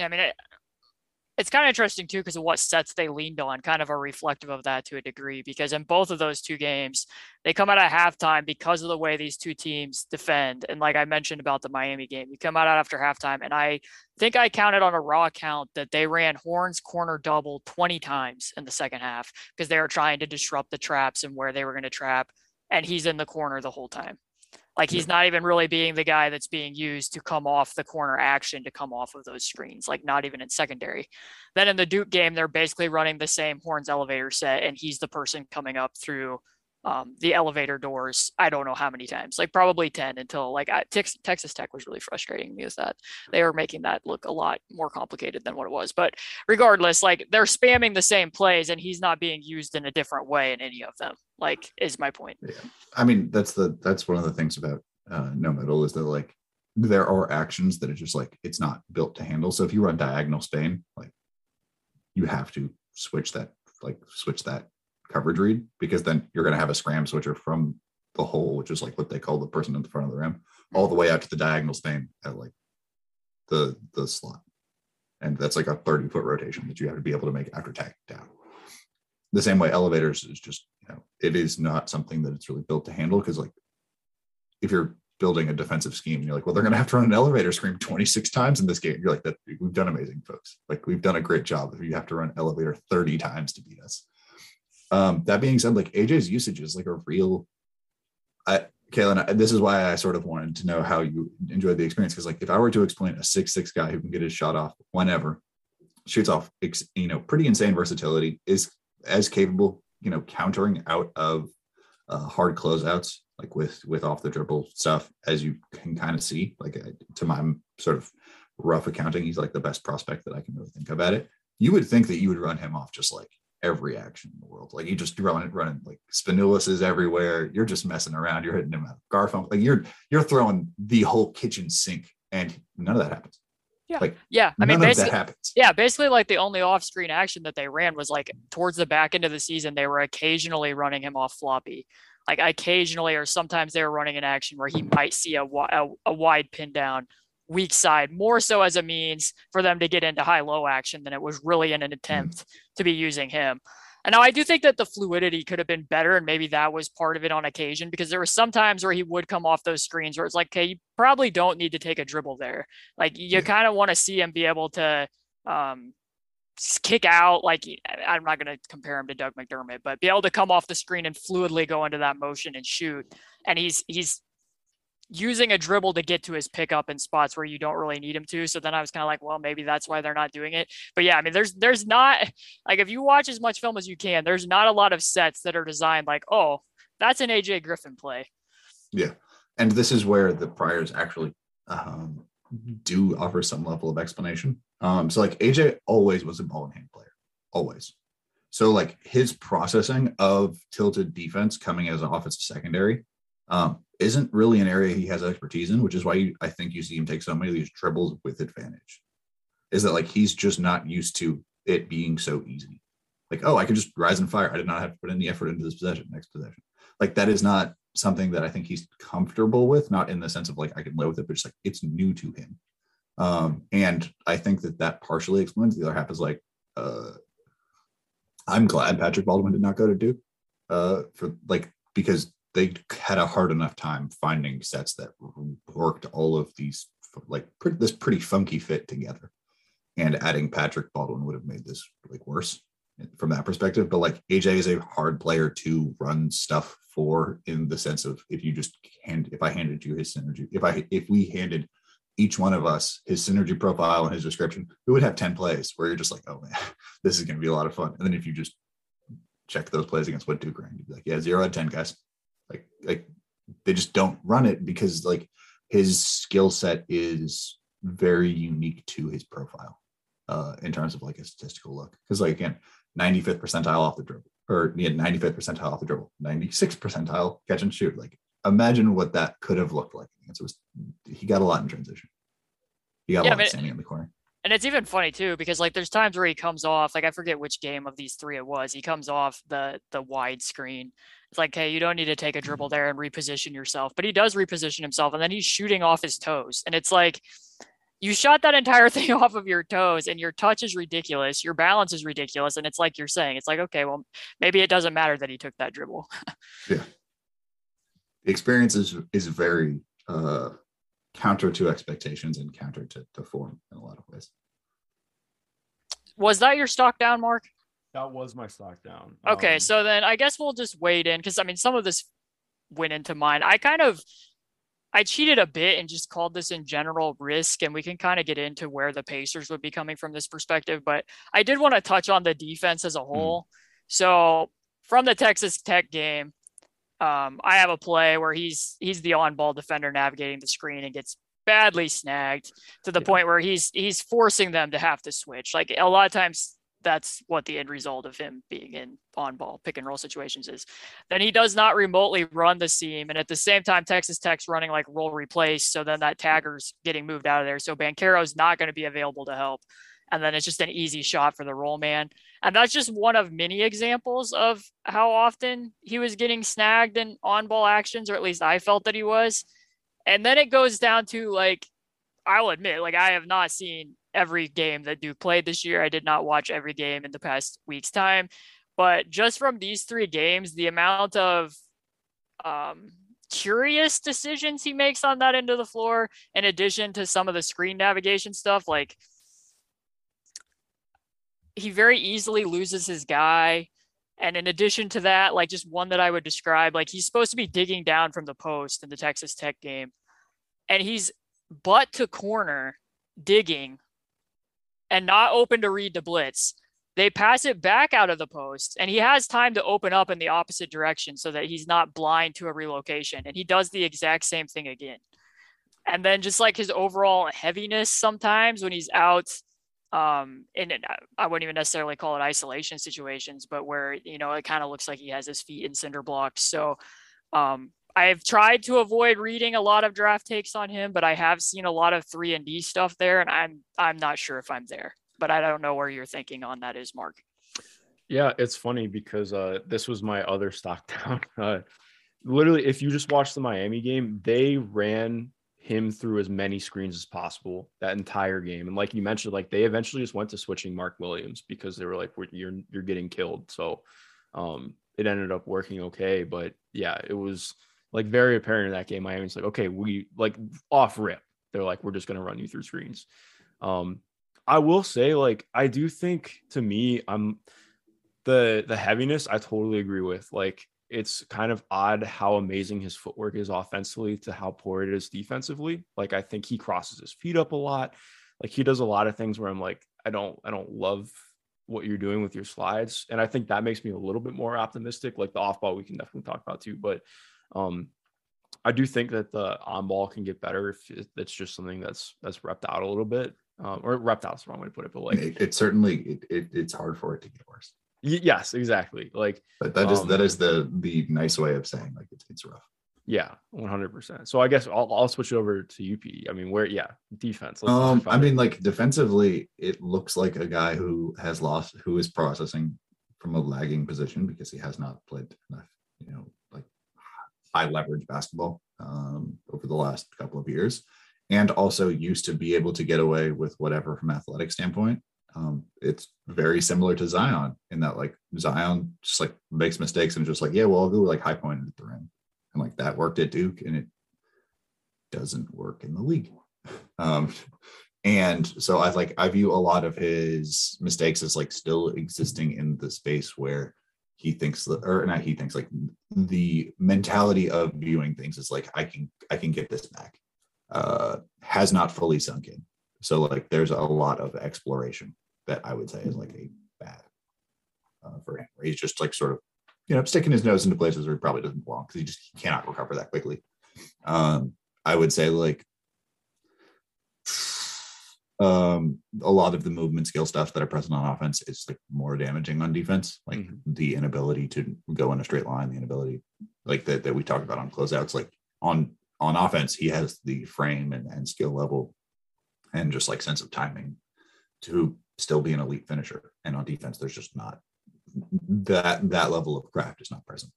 Yeah, I mean, it, it's kind of interesting too because of what sets they leaned on, kind of are reflective of that to a degree. Because in both of those two games, they come out at halftime because of the way these two teams defend. And like I mentioned about the Miami game, you come out after halftime, and I think I counted on a raw count that they ran Horns corner double 20 times in the second half because they were trying to disrupt the traps and where they were going to trap. And he's in the corner the whole time. Like he's not even really being the guy that's being used to come off the corner action to come off of those screens, like not even in secondary. Then in the Duke game, they're basically running the same horns elevator set, and he's the person coming up through um, the elevator doors. I don't know how many times, like probably 10 until like I, Tex, Texas Tech was really frustrating me with that. They were making that look a lot more complicated than what it was. But regardless, like they're spamming the same plays and he's not being used in a different way in any of them, like is my point. Yeah. I mean, that's the, that's one of the things about uh, no middle is that like there are actions that are just like, it's not built to handle. So if you run diagonal stain like you have to switch that, like switch that coverage read because then you're going to have a scram switcher from the hole, which is like what they call the person in the front of the rim, all the way out to the diagonal stain at like the the slot. And that's like a 30 foot rotation that you have to be able to make after tagging down. The same way elevators is just, know, it is not something that it's really built to handle because like if you're building a defensive scheme, you're like, well, they're going to have to run an elevator screen 26 times in this game. You're like, that we've done amazing, folks. Like we've done a great job. If you have to run elevator 30 times to beat us, um, that being said, like AJ's usage is like a real. I, Caitlin, this is why I sort of wanted to know how you enjoyed the experience because, like, if I were to explain a six six guy who can get his shot off whenever, shoots off, you know, pretty insane versatility, is as capable, you know, countering out of uh, hard closeouts, like with with off the dribble stuff, as you can kind of see. Like to my sort of rough accounting, he's like the best prospect that I can really think of at it. You would think that you would run him off just like every action in the world. Like you just running running like Spanulis everywhere. You're just messing around. You're hitting him out of Garfunkel. Like you're you're throwing the whole kitchen sink, and none of that happens. Yeah. Like yeah. I mean, basically, yeah, basically, like the only off-screen action that they ran was like towards the back end of the season. They were occasionally running him off floppy, like occasionally, or sometimes they were running an action where he might see a, a, a wide pin down weak side, more so as a means for them to get into high-low action than it was really in an attempt to be using him. And now I do think that the fluidity could have been better, and maybe that was part of it on occasion because there were some times where he would come off those screens where it's like, okay, you probably don't need to take a dribble there. Like you Yeah. kind of want to see him be able to um, kick out. Like I'm not going to compare him to Doug McDermott, but be able to come off the screen and fluidly go into that motion and shoot. And he's he's using a dribble to get to his pickup in spots where you don't really need him to. So then I was kind of like, well, maybe that's why they're not doing it. But yeah, I mean, there's there's not (laughs) like if you watch as much film as you can, there's not a lot of sets that are designed like, oh, that's an AJ Griffin play. Yeah, and this is where the priors actually um, do offer some level of explanation. Um, so like AJ always was a ball in hand player, always. So like his processing of tilted defense coming as an offensive secondary um, isn't really an area he has expertise in, which is why you, I think you see him take so many of these dribbles with advantage. Is that like he's just not used to it being so easy? Like, oh, I can just rise and fire. I did not have to put any effort into this possession, next possession. Like that is not something that I think he's comfortable with, not in the sense of like I can live with it, but just like it's new to him. Um, and I think that that partially explains the other half is like, uh, I'm glad Patrick Baldwin did not go to Duke uh, for like because they had a hard enough time finding sets that worked all of these like this pretty funky fit together. And adding Patrick Baldwin would have made this like worse from that perspective. But like AJ is a hard player to run stuff for in the sense of if you just hand if I handed you his synergy, if I if we handed each one of us his synergy profile and his description, we would have 10 plays where you're just like, oh man, (laughs) this is gonna be a lot of fun. And then if you just check those plays against what Duke ran, you'd be like, yeah, zero out of 10 guys. Like like they just don't run it because like his skill set is very unique to his profile uh, in terms of like a statistical look. Because like again, 95th percentile off the dribble, or yeah, 95th percentile off the dribble, 96th percentile catch and shoot. Like imagine what that could have looked like. It was he got a lot in transition. He got Yeah, a lot standing in the corner. And it's even funny too because like there's times where he comes off like I forget which game of these three it was. He comes off the the wide screen. It's like, hey, you don't need to take a dribble there and reposition yourself, but he does reposition himself, and then he's shooting off his toes, and it's like. You shot that entire (laughs) thing off of your toes, and your touch is ridiculous. Your balance is ridiculous, and it's like you're saying, it's like, okay, well, maybe it doesn't matter that he took that dribble. Yeah. The experience is is very uh counter to expectations and counter to, to form in a lot of ways Was that your stock down, Mark? That was my stock down. Okay, Um, so then I guess we'll just wade in because I mean some of this went into mine. I kind of I cheated a bit and just called this in general risk, and we can kind of get into where the Pacers would be coming from this perspective. But I did want to touch on the defense as a whole. So from the Texas Tech game, um, I have a play where he's he's the on-ball defender navigating the screen and gets badly snagged to the Yeah. point where he's he's forcing them to have to switch. Like a lot of times that's what the end result of him being in on ball pick and roll situations is. Then he does not remotely run the seam. And at the same time, Texas Tech's running like roll replace. So then that tagger's getting moved out of there. So Banchero's not going to be available to help. And then it's just an easy shot for the roll man. And that's just one of many examples of how often he was getting snagged in on ball actions, or at least I felt that he was. And then it goes down to like, I will admit, like I have not seen every game that Duke played this year. I did not watch every game in the past week's time, but just from these three games, the amount of um, curious decisions he makes on that end of the floor, in addition to some of the screen navigation stuff, like he very easily loses his guy. And in addition to that, like just one that I would describe, like he's supposed to be digging down from the post in the Texas Tech game, and he's butt to corner digging and not open to read the blitz. They pass it back out of the post, and he has time to open up in the opposite direction so that he's not blind to a relocation. And he does the exact same thing again. And then just like his overall heaviness sometimes when he's out um in it, I wouldn't even necessarily call it isolation situations, but where you know it kind of looks like he has his feet in cinder blocks. So um I've tried to avoid reading a lot of draft takes on him, but I have seen a lot of three and D stuff there, and I'm I'm not sure if I'm there. But I don't know where you're thinking on that is, Mark. Yeah, it's funny because uh, this was my other stock (laughs) down. Uh, literally, if you just watch the Miami game, they ran him through as many screens as possible that entire game. And like you mentioned, like they eventually just went to switching Mark Williams because they were like, "We're- "You're you're getting killed." So um, it ended up working okay. But yeah, it was like very apparent in that game. Miami's like, "Okay, we like off rip." They're like, "We're just gonna run you through screens." Um, I will say, like, I do think to me, I'm the the heaviness I totally agree with. Like it's kind of odd how amazing his footwork is offensively to how poor it is defensively. Like I think he crosses his feet up a lot. Like he does a lot of things where I'm like, I don't I don't love what you're doing with your slides. And I think that makes me a little bit more optimistic. Like the off ball we can definitely talk about too. But um I do think that the on ball can get better if it- it's just something that's that's repped out a little bit. Um, or repped out is the wrong way to put it, but like it, it certainly it, it, it's hard for it to get worse y- yes, exactly. Like but that is Um, that is the the nice way of saying like it's, it's rough Yeah, one hundred percent. So I guess I'll I'll switch over to UP. I mean, where yeah, defense. let's um i mean like defensively it looks like a guy who has lost who is processing from a lagging position because he has not played enough you know like high leverage basketball um over the last couple of years and also used to be able to get away with whatever from athletic standpoint um it's very similar to zion in that like zion just like makes mistakes and just like yeah well i'll go like high point at the rim. And like that worked at duke and it doesn't work in the league. (laughs) Um and so i like i view a lot of his mistakes as like still existing in the space where he thinks that or not he thinks like the mentality of viewing things is like i can i can get this back. Uh has not fully sunk in so like there's a lot of exploration that i would say is like a bad uh, for him where he's just like sort of you know sticking his nose into places where he probably doesn't belong because he just he cannot recover that quickly um i would say like um, a lot of the movement skill stuff that are present on offense is like more damaging on defense. Like Mhm. the inability to go in a straight line, the inability like that that we talked about on closeouts. Like on on offense, he has the frame and, and skill level and just like sense of timing to still be an elite finisher. And on defense, there's just not that that level of craft is not present.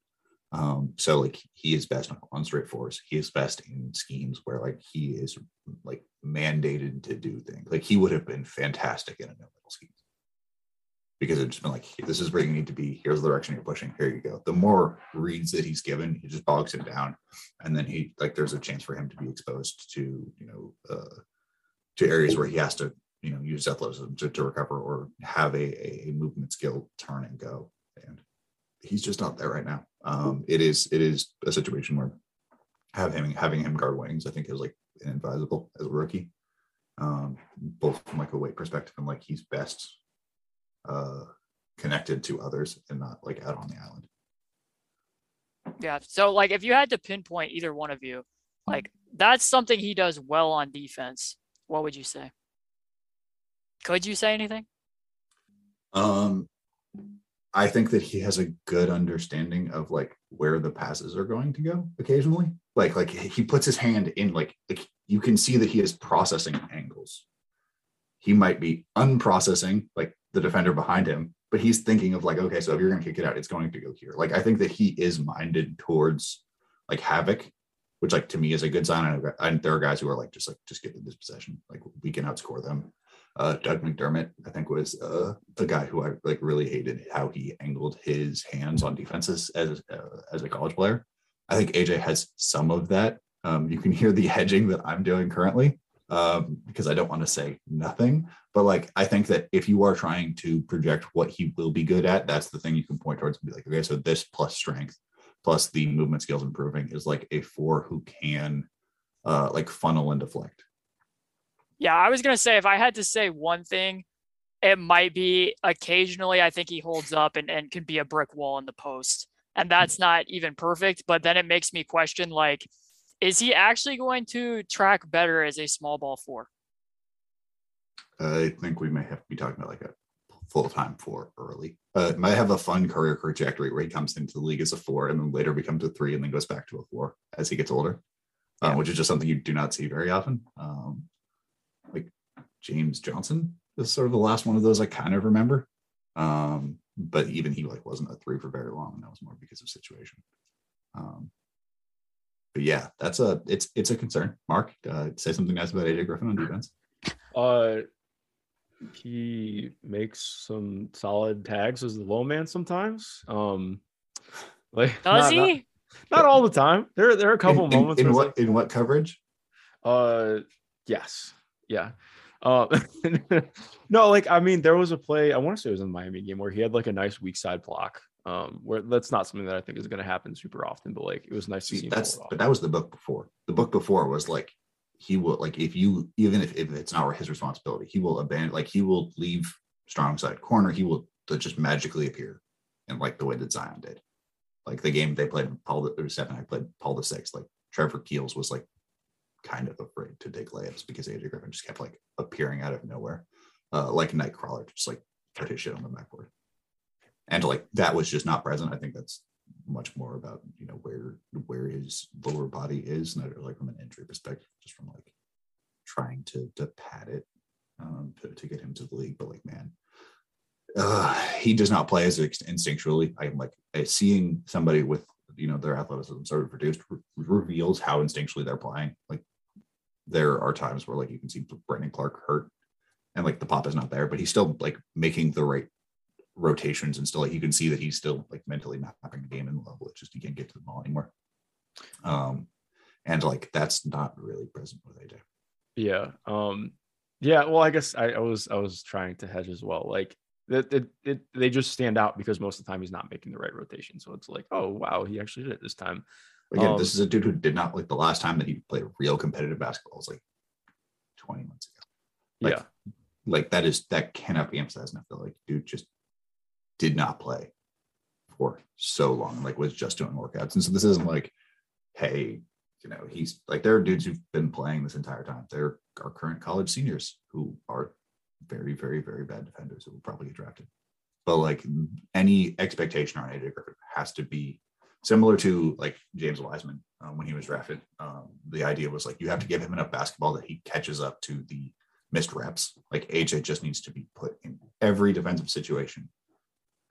Um, so like he is best on, on straight fours. He is best in schemes where like he is like mandated to do things. Like he would have been fantastic in a no middle scheme because it's been like this is where you need to be. Here's the direction you're pushing. Here you go. The more reads that he's given, he just bogs him down, and then he like there's a chance for him to be exposed to you know uh, to areas where he has to you know use athleticism to, to recover or have a, a movement skill turn and go. And he's just not there right now. Um it is it is a situation where having having him guard wings i think is like inadvisable as a rookie. Um both from like a weight perspective and like he's best uh connected to others and not like out on the island. Yeah. So like if you had to pinpoint either one of you, like that's something he does well on defense, what would you say? Could you say anything? Um, I think that he has a good understanding of like where the passes are going to go occasionally. Like, like he puts his hand in like, like you can see that he is processing angles. He might be unprocessing like the defender behind him, but he's thinking of like, okay, so if you're gonna kick it out, it's going to go here. Like, I think that he is minded towards like havoc, which like to me is a good sign. And, there are guys who are like just like just give them this possession, like we can outscore them uh, Doug McDermott, I think, was uh, the guy who I like really hated how he angled his hands on defenses as uh, as a college player. I think AJ has some of that. Um, you can hear the hedging that I'm doing currently um, because I don't want to say nothing. But like, I think that if you are trying to project what he will be good at, that's the thing you can point towards and be like, okay, so this plus strength plus the movement skills improving is like a four who can uh, like funnel and deflect. Yeah, I was gonna say if I had to say one thing, it might be occasionally I think he holds up and, and can be a brick wall in the post. And that's not even perfect, but then it makes me question like, is he actually going to track better as a small ball four? I think we may have to be talking about like a full time four early. Uh, might have a fun career trajectory where he comes into the league as a four and then later becomes a three and then goes back to a four as he gets older, uh, Yeah. which is just something you do not see very often. Um, like James Johnson is sort of the last one of those I kind of remember. Um, but even he like wasn't a three for very long, and that was more because of situation. Um, but yeah, that's a it's it's a concern. Mark, uh, say something nice about AJ Griffin on defense. Uh, he makes some solid tags as the low man sometimes. Um, (laughs) like Does not, not- he? Not, all the time. There, there are a couple in, in- moments. in, where it's what in what coverage? uh, yes, yeah. Uh, (laughs) no, like I mean, there was a play. I want to say it was in the Miami game where he had like a nice weak side block. Um, where that's not something that I think is going to happen super often, but like it was nice to see See, that's pull it off. but that was the book before. The book before was like he will like if you even if, if it's not his responsibility, he will abandon like he will leave strong side corner. He will just magically appear, and like the way that Zion did. Like the game they played Paul the seven, I played Paul the six. Like Trevor Keels was like kind of afraid to take layups because AJ Griffin just kept like appearing out of nowhere, uh, like Nightcrawler, just like put his shit on the backboard. And like that was just not present. I think that's much more about you know where where his lower body is, not like from an injury perspective, just from like trying to to pad it um, to, to get him to the league. But like, man, uh, he does not play as instinctually. I'm like seeing somebody with you know their athleticism sort of reduced re- reveals how instinctually they're playing. Like there are times where like you can see Brandon Clarke hurt, and like the pop is not there, but he's still like making the right rotations and still like you can see that he's still like mentally mapping the game in the level. It's just he can't get to the ball anymore. Um, and like that's not really present with AJ. Yeah. Um yeah, well I guess I, I was I was trying to hedge as well. Like it, it, it they just stand out because most of the time he's not making the right rotation. So it's like, oh wow, he actually did it this time. Again, Um, this is a dude who did not like the last time that he played real competitive basketball was like 20 months ago. Like, yeah. Like that is that cannot be emphasized enough. That like dude just did not play for so long, like was just doing workouts. And so this isn't like, hey, you know, he's like there are dudes who've been playing this entire time. There are current college seniors who are very, very, very bad defenders who will probably get drafted. But like any expectation on AJ Griffin has to be similar to like James Wiseman um, when he was drafted. Um, the idea was like you have to give him enough basketball that he catches up to the missed reps. Like AJ just needs to be put in every defensive situation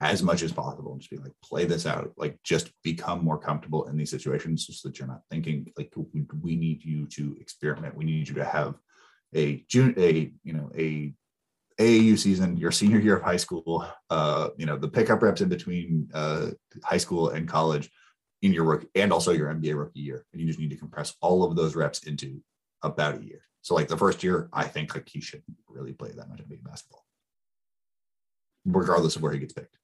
as much as possible and just be like, play this out. Like just become more comfortable in these situations so that you're not thinking like we, we need you to experiment. We need you to have a June, a, you know, a AAU season, your senior year of high school, uh, you know, the pickup reps in between uh, high school and college in your work and also your NBA rookie year. And you just need to compress all of those reps into about a year. So like the first year, I think like he shouldn't really play that much NBA basketball, regardless of where he gets picked.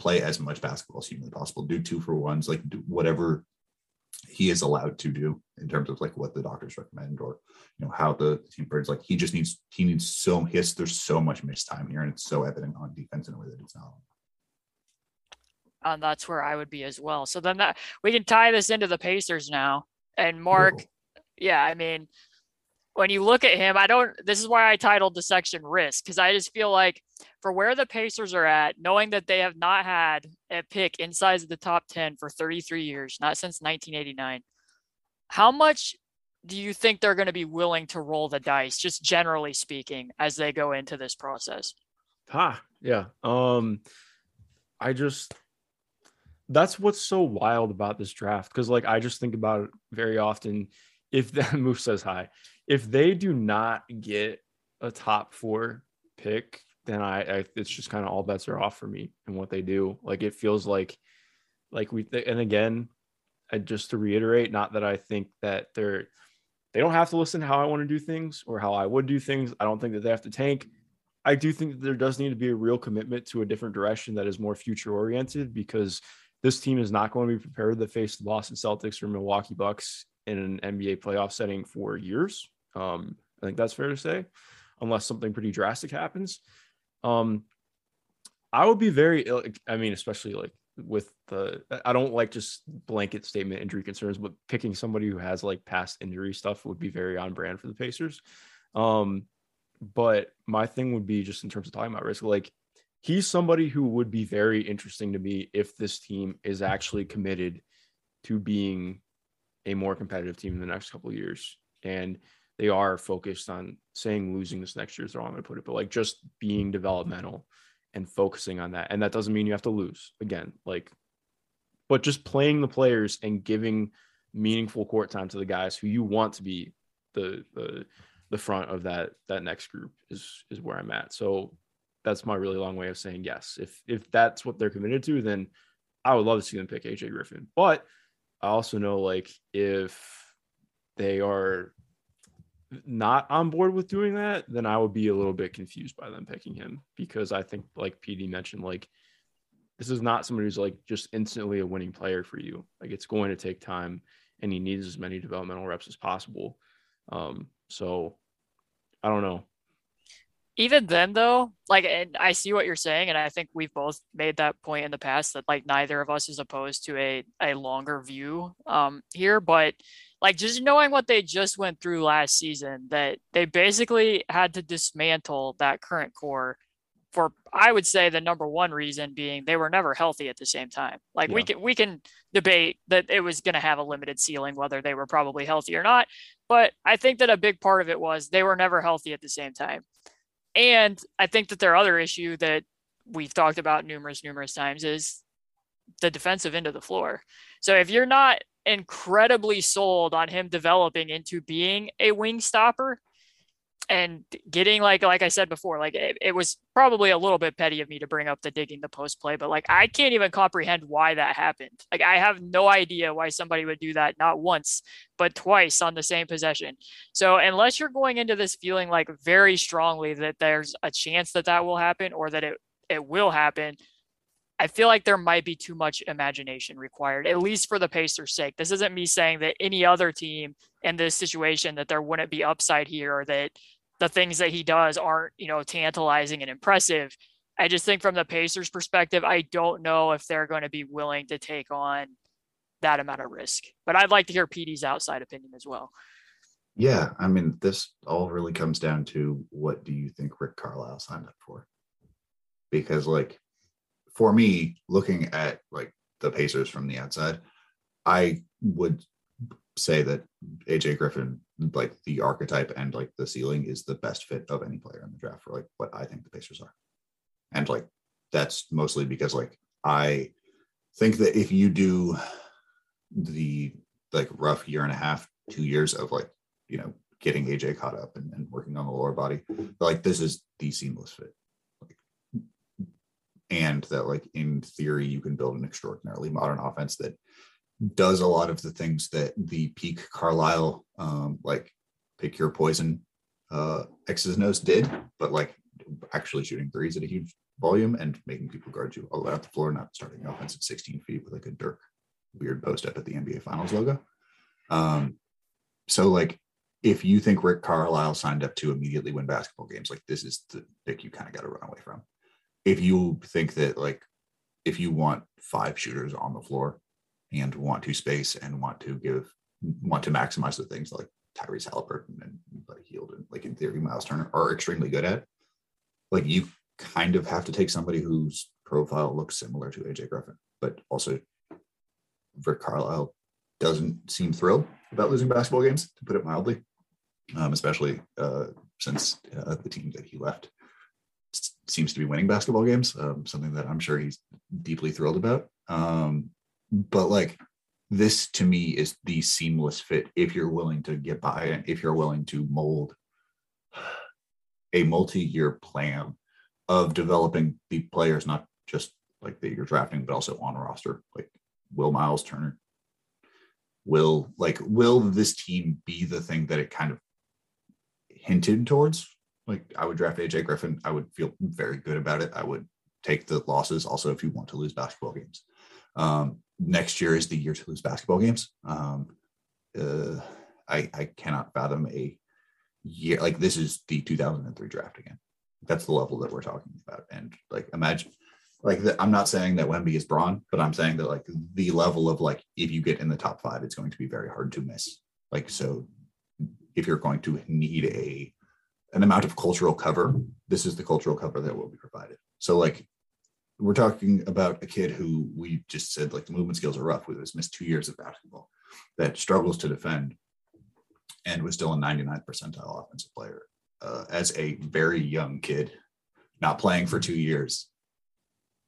Play as much basketball as humanly possible. Do two for ones, like do whatever he is allowed to do in terms of like what the doctors recommend or you know how the team birds like he just needs he needs so his there's so much missed time here and it's so evident on defense in a way that it's not and that's where I would be as well. So then that we can tie this into the Pacers now. And Mark, cool. yeah, I mean, when you look at him, I don't. This is why I titled the section "Risk" because I just feel like for where the Pacers are at, knowing that they have not had a pick inside of the top ten for 33 years, not since 1989, how much do you think they're going to be willing to roll the dice, just generally speaking, as they go into this process? Ha, yeah. Um, I just that's what's so wild about this draft because like i just think about it very often if that (laughs) move says hi if they do not get a top four pick then I, I it's just kind of all bets are off for me and what they do. Like it feels like like we and again I, just to reiterate not that i think that they're they don't have to listen to how i want to do things or how i would do things. I don't think that they have to tank. I do think that there does need to be a real commitment to a different direction that is more future oriented because this team is not going to be prepared to face the Boston Celtics or Milwaukee Bucks in an NBA playoff setting for years. Um, I think that's fair to say, unless something pretty drastic happens. Um, I would be very, I mean, especially like with the, I don't like just blanket statement injury concerns, but picking somebody who has like past injury stuff would be very on brand for the Pacers. Um, but my thing would be just in terms of talking about risk, like he's somebody who would be very interesting to me if this team is actually committed to being a more competitive team in the next couple of years. And they are focused on saying losing this next year is the wrong way to put it, but like just being developmental and focusing on that. And that doesn't mean you have to lose again, like, but just playing the players and giving meaningful court time to the guys who you want to be the the the front of that that next group is is where I'm at. So that's my really long way of saying yes. If if that's what they're committed to, then I would love to see them pick AJ Griffin. But I also know like if they are not on board with doing that, then I would be a little bit confused by them picking him because I think like PD mentioned, like this is not somebody who's like just instantly a winning player for you. Like it's going to take time and he needs as many developmental reps as possible. Um, so I don't know even then though like and i see what you're saying and i think we've both made that point in the past that like neither of us is opposed to a a longer view um here but like just knowing what they just went through last season that they basically had to dismantle that current core for I would say the number one reason being they were never healthy at the same time. Like yeah. we can we can debate that it was going to have a limited ceiling whether they were probably healthy or not, but I think that a big part of it was they were never healthy at the same time. And I think that their other issue that we've talked about numerous, numerous times is the defensive end of the floor. So if you're not incredibly sold on him developing into being a wing stopper, and getting like like I said before, like it, it, was probably a little bit petty of me to bring up the digging the post play, but like I can't even comprehend why that happened. Like I have no idea why somebody would do that not once, but twice on the same possession. So unless you're going into this feeling like very strongly that there's a chance that that will happen or that it it will happen, I feel like there might be too much imagination required, at least for the Pacers' sake. This isn't me saying that any other team in this situation that there wouldn't be upside here or that the things that he does aren't, you know, tantalizing and impressive. I just think from the Pacers perspective, I don't know if they're going to be willing to take on that amount of risk. But I'd like to hear PD's outside opinion as well. Yeah, I mean, this all really comes down to what do you think Rick Carlisle signed up for? Because, like, for me, looking at like the Pacers from the outside, I would say that AJ Griffin, like the archetype and like the ceiling, is the best fit of any player in the draft for like what I think the Pacers are. And like that's mostly because like I think that if you do the like rough year and a half, two years of like, you know, getting AJ caught up and, and working on the lower body, like this is the seamless fit. Like, and that like in theory you can build an extraordinarily modern offense that does a lot of the things that the peak Carlisle um like pick your poison uh X's nose did, but like actually shooting threes at a huge volume and making people guard you all out the floor, not starting offense at 16 feet with like a Dirk weird post up at the NBA Finals logo. Um, so like if you think Rick Carlisle signed up to immediately win basketball games, like this is the pick you kind of got to run away from. If you think that like if you want five shooters on the floor and want to space and want to give want to maximize the things like Tyrese Halliburton and Buddy Hield and like in theory Miles Turner are extremely good at, like you kind of have to take somebody whose profile looks similar to AJ Griffin, but also Rick Carlisle doesn't seem thrilled about losing basketball games, to put it mildly, um, especially uh, since uh, the team that he left seems to be winning basketball games, um, something that I'm sure he's deeply thrilled about. Um, but like this to me is the seamless fit if you're willing to get by and if you're willing to mold a multi-year plan of developing the players, not just like that you're drafting, but also on a roster, like will Miles Turner. Will like will this team be the thing that it kind of hinted towards? Like I would draft AJ Griffin. I would feel very good about it. I would take the losses also if you want to lose basketball games. Um, next year is the year to lose basketball games. Um, uh, I I cannot fathom a year like this is the 2003 draft again. That's the level that we're talking about. And like imagine like the, I'm not saying that Wemby is LeBron, but I'm saying that like the level of like if you get in the top five, it's going to be very hard to miss. Like so, if you're going to need a an amount of cultural cover, this is the cultural cover that will be provided. So like we're talking about a kid who we just said like the movement skills are rough, who has missed two years of basketball, that struggles to defend, and was still a 99th percentile offensive player uh, as a very young kid, not playing for two years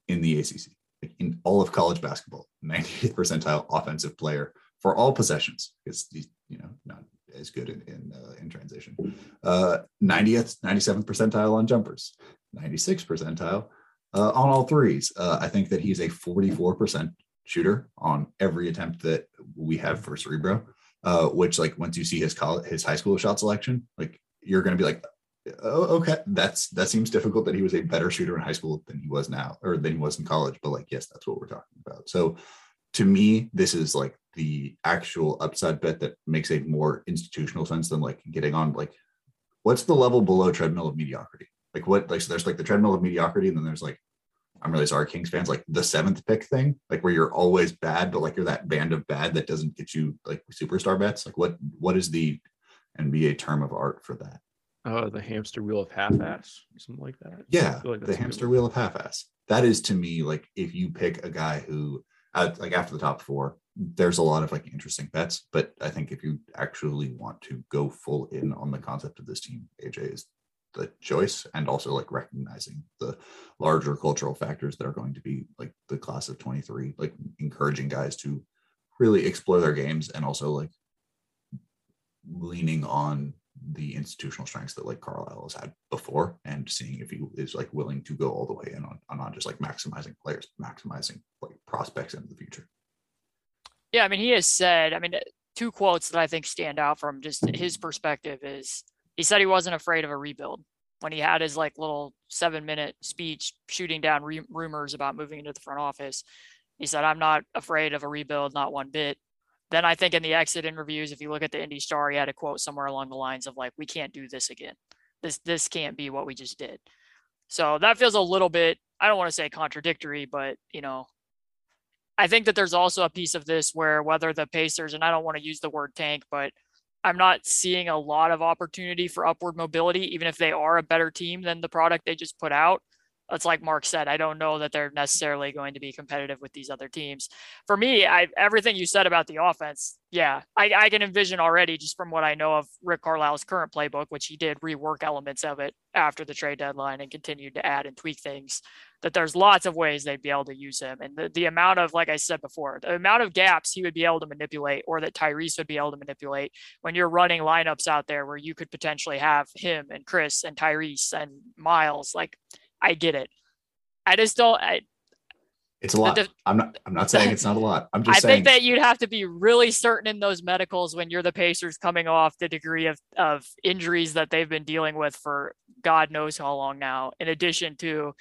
in the ACC, in all of college basketball, 90th percentile offensive player for all possessions. It's you know not as good in in, uh, in transition. Uh, 90th, 97th percentile on jumpers, 96th percentile uh, on all threes. Uh, I think that he's a 44% shooter on every attempt that we have for Cerebro. Uh, which like once you see his college, his high school shot selection, like you're going to be like, oh, okay, that's that seems difficult that he was a better shooter in high school than he was now or than he was in college. But like, yes, that's what we're talking about. So to me, this is like the actual upside bet that makes a more institutional sense than like getting on like what's the level below treadmill of mediocrity? Like what like so there's like the treadmill of mediocrity, and then there's like I'm really sorry, Kings fans, like the seventh pick thing, like where you're always bad, but like you're that band of bad that doesn't get you like superstar bets. Like what what is the NBA term of art for that? Oh, the hamster wheel of half-ass, something like that. Yeah, like the that's a good hamster wheel of half-ass. That is to me like if you pick a guy who, uh, like after the top four, there's a lot of like interesting bets. But I think if you actually want to go full in on the concept of this team, AJ is the choice, and also like recognizing the larger cultural factors that are going to be like the class of 23, like encouraging guys to really explore their games and also like leaning on the institutional strengths that like Carlisle has had before and seeing if he is like willing to go all the way in on, on not just like maximizing players, maximizing like prospects into the future. Yeah, I mean, he has said, I mean, two quotes that I think stand out from just his perspective is he said he wasn't afraid of a rebuild when he had his like little seven minute speech shooting down re- rumors about moving into the front office. He said, I'm not afraid of a rebuild, not one bit. Then I think in the exit interviews, if you look at the Indy Star, he had a quote somewhere along the lines of like, "We can't do this again. This this can't be what we just did." So that feels a little bit. I don't want to say contradictory, but you know, I think that there's also a piece of this where whether the Pacers and I don't want to use the word tank, but I'm not seeing a lot of opportunity for upward mobility, even if they are a better team than the product they just put out. It's like Mark said, I don't know that they're necessarily going to be competitive with these other teams. For me, I everything you said about the offense, yeah, I, I can envision already just from what I know of Rick Carlisle's current playbook, which he did rework elements of it after the trade deadline and continued to add and tweak things that there's lots of ways they'd be able to use him. And the, the amount of, like I said before, the amount of gaps he would be able to manipulate or that Tyrese would be able to manipulate when you're running lineups out there where you could potentially have him and Chris and Tyrese and Miles. Like, I get it. I just don't. I, it's a lot. I'm not. I'm not saying it's not a lot. (laughs) I'm just. I saying. think that you'd have to be really certain in those medicals when you're the Pacers coming off the degree of of injuries that they've been dealing with for God knows how long now. In addition to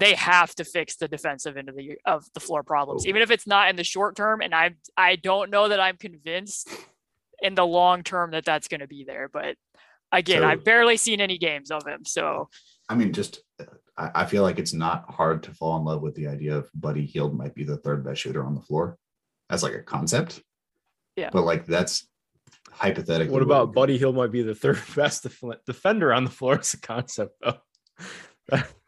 they have to fix the defensive end of the of the floor problems, even oh. if it's not in the short term. And I I don't know that I'm convinced in the long term that that's going to be there. But again, so, I've barely seen any games of him. So I mean, just I, I feel like it's not hard to fall in love with the idea of Buddy Hield might be the third best shooter on the floor as like a concept. Yeah, but like that's hypothetically. What about Buddy Hield might be the third (laughs) best def- defender on the floor as a concept though? (laughs)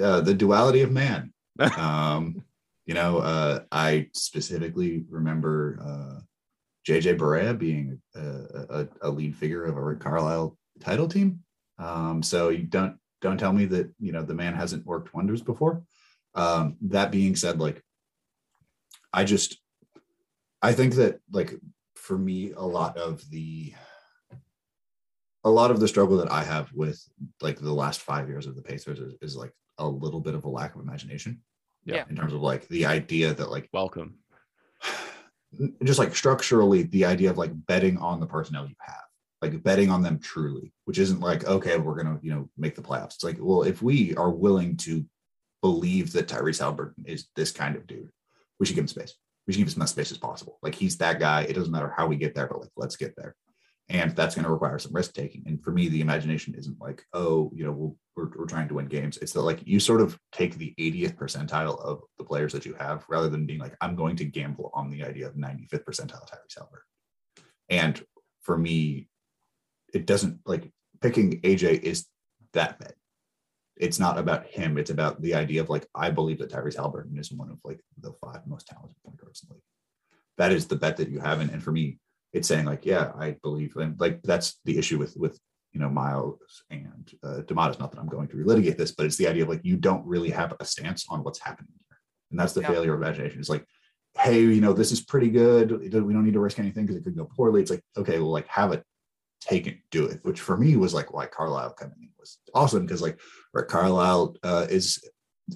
uh, the duality of man. (laughs) um, you know, uh, I specifically remember uh, JJ Barea being a, a, a, lead figure of a Rick Carlisle title team. Um, so you don't don't tell me that you know the man hasn't worked wonders before. Um, that being said, like I just I think that like for me, a lot of the a lot of the struggle that I have with like the last five years of the Pacers is, is like a little bit of a lack of imagination. Yeah. In terms of like the idea that like welcome. (sighs) Just like structurally, the idea of like betting on the personnel you have, like betting on them truly, which isn't like, okay, we're gonna, you know, make the playoffs. It's like, well, if we are willing to believe that Tyrese Halliburton is this kind of dude, we should give him space. We should give him as much space as possible. Like he's that guy. It doesn't matter how we get there, but like let's get there and that's going to require some risk taking. And for me the imagination isn't like oh you know we'll, we're, we're trying to win games. It's that like you sort of take the 80th percentile of the players that you have rather than being like i'm going to gamble on the idea of 95th percentile Tyrese Halliburton. and for me it doesn't like picking aj is that bet it's not about him. It's about the idea of like i believe that Tyrese Halliburton is one of like the five most talented point guards in the league. That is the bet that you have. And, and for me it's saying like, yeah, I believe, and like that's the issue with with you know Miles and uh, Domantas. Not that I'm going to relitigate this, but it's the idea of like you don't really have a stance on what's happening here, and that's the yeah. failure of imagination. It's like, hey, you know, this is pretty good. We don't need to risk anything because it could go poorly. It's like, okay, well, like have it, take it, do it. Which for me was like why Carlisle coming in was awesome because like Rick Carlisle uh, is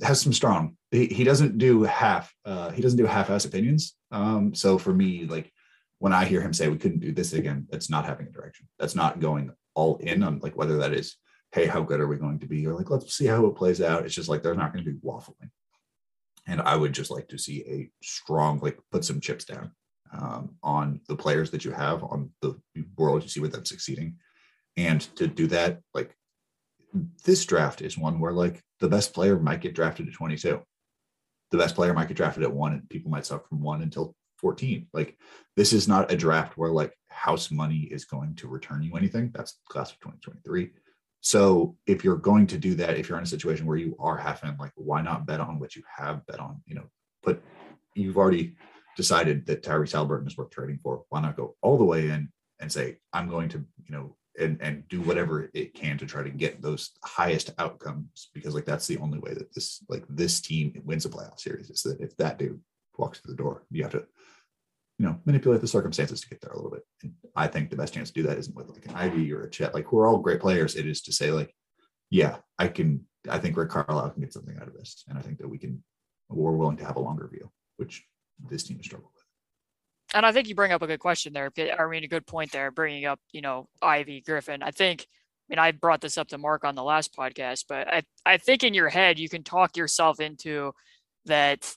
has some strong. He, he doesn't do half. Uh, he doesn't do half-ass opinions. Um, so for me, like when I hear him say we couldn't do this again, that's not having a direction. That's not going all in on like whether that is, hey, how good are we going to be? Or like, let's see how it plays out. It's just like they're not going to be waffling. And I would just like to see a strong, like put some chips down um, on the players that you have on the world you see with them succeeding. And to do that, like this draft is one where like the best player might get drafted at 22. The best player might get drafted at one, and people might suck from one until 14. Like this is not a draft where like house money is going to return you anything. That's class of 2023. So if you're going to do that, if you're in a situation where you are having like, why not bet on what you have bet on? You know, but you've already decided that Tyrese Halliburton is worth trading for. Why not go all the way in and say, I'm going to, you know, and and do whatever it can to try to get those highest outcomes because like that's the only way that this like this team wins a playoff series is that if that dude walks through the door, you have to you know, manipulate the circumstances to get there a little bit. And I think the best chance to do that isn't with like an Ivey or a Chet, like we're all great players. It is to say like, yeah, I can, I think Rick Carlisle can get something out of this. And I think that we can, we're willing to have a longer view, which this team has struggled with. And I think you bring up a good question there. I mean, a good point there, bringing up, you know, Ivey Griffin. I think, I mean, I brought this up to Mark on the last podcast, but I, I think in your head, you can talk yourself into that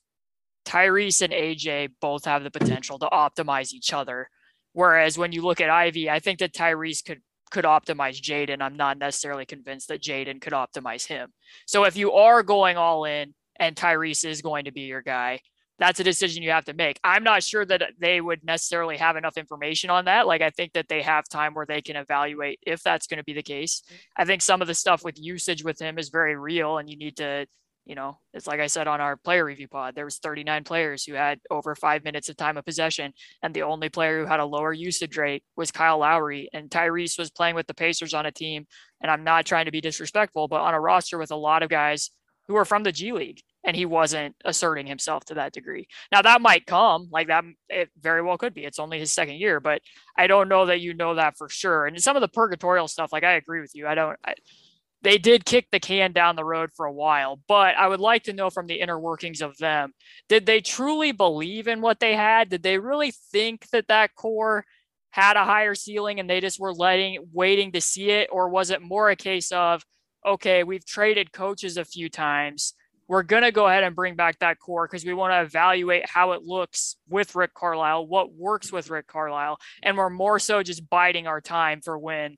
Tyrese and AJ both have the potential to optimize each other. Whereas when you look at Ivey, I think that Tyrese could could optimize Jaden. I'm not necessarily convinced that Jaden could optimize him. So if you are going all in and Tyrese is going to be your guy, that's a decision you have to make. I'm not sure that they would necessarily have enough information on that. Like I think that they have time where they can evaluate if that's going to be the case. I think some of the stuff with usage with him is very real and you need to you know, it's like I said on our player review pod, there was 39 players who had over five minutes of time of possession. And the only player who had a lower usage rate was Kyle Lowry. And Tyrese was playing with the Pacers on a team. And I'm not trying to be disrespectful, but on a roster with a lot of guys who are from the G League. And he wasn't asserting himself to that degree. Now that might come, like that, it very well could be. It's only his second year, but I don't know that you know that for sure. And some of the purgatorial stuff, like I agree with you. I don't, I, they did kick the can down the road for a while, but I would like to know from the inner workings of them did they truly believe in what they had? Did they really think that that core had a higher ceiling and they just were letting waiting to see it or was it more a case of okay, we've traded coaches a few times. We're going to go ahead and bring back that core because we want to evaluate how it looks with Rick Carlisle, what works with Rick Carlisle, and we're more so just biding our time for when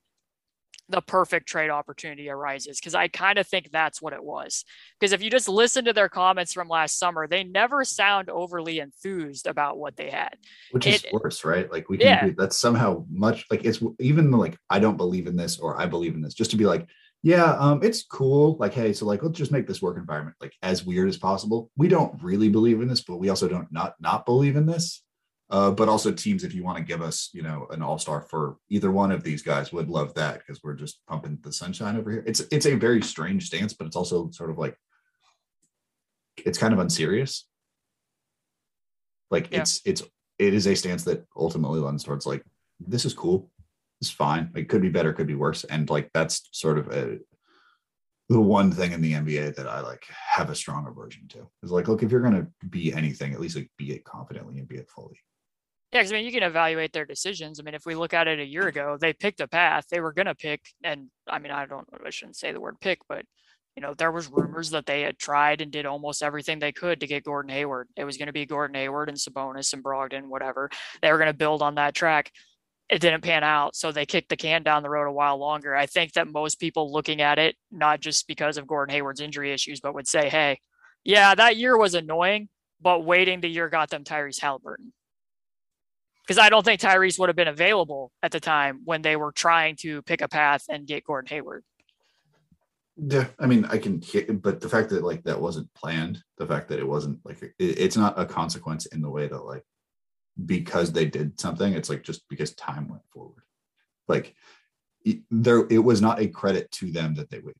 the perfect trade opportunity arises because I kind of think that's what it was. Because if you just listen to their comments from last summer, they never sound overly enthused about what they had. Which is worse, right? Like we can yeah. that's somehow much like it's even like I don't believe in this or I believe in this, just to be like, yeah, um, it's cool. Like, hey, so like let's just make this work environment like as weird as possible. We don't really believe in this, but we also don't not not believe in this. Uh, but also teams, if you want to give us, you know, an all-star for either one of these guys, would love that because we're just pumping the sunshine over here. It's it's a very strange stance, but it's also sort of like it's kind of unserious. Like yeah. it's it's it is a stance that ultimately lends towards like this is cool, it's fine. It could be better, could be worse, and like that's sort of a the one thing in the NBA that I like have a strong aversion to is like, look, if you're gonna be anything, at least like be it confidently and be it fully. Yeah, because I mean, you can evaluate their decisions. I mean, if we look at it a year mm. ago, they picked a path. They were going to pick, and I mean, I don't, I shouldn't say the word pick, but you know, there was rumors that they had tried and did almost everything they could to get Gordon Hayward. It was going to be Gordon Hayward and Sabonis and Brogdon, whatever. They were going to build on that track. It didn't pan out, so they kicked the can down the road a while longer. I think that most people looking at it, not just because of Gordon Hayward's injury issues, but would say, "Hey, yeah, that year was annoying, but waiting the year got them Tyrese Halliburton." Because I don't think Tyrese would have been available at the time when they were trying to pick a path and get Gordon Hayward. Yeah, I mean, I can, but the fact that like that wasn't planned, the fact that it wasn't like it, it's not a consequence in the way that like because they did something, it's like just because time went forward. Like there, it was not a credit to them that they waited.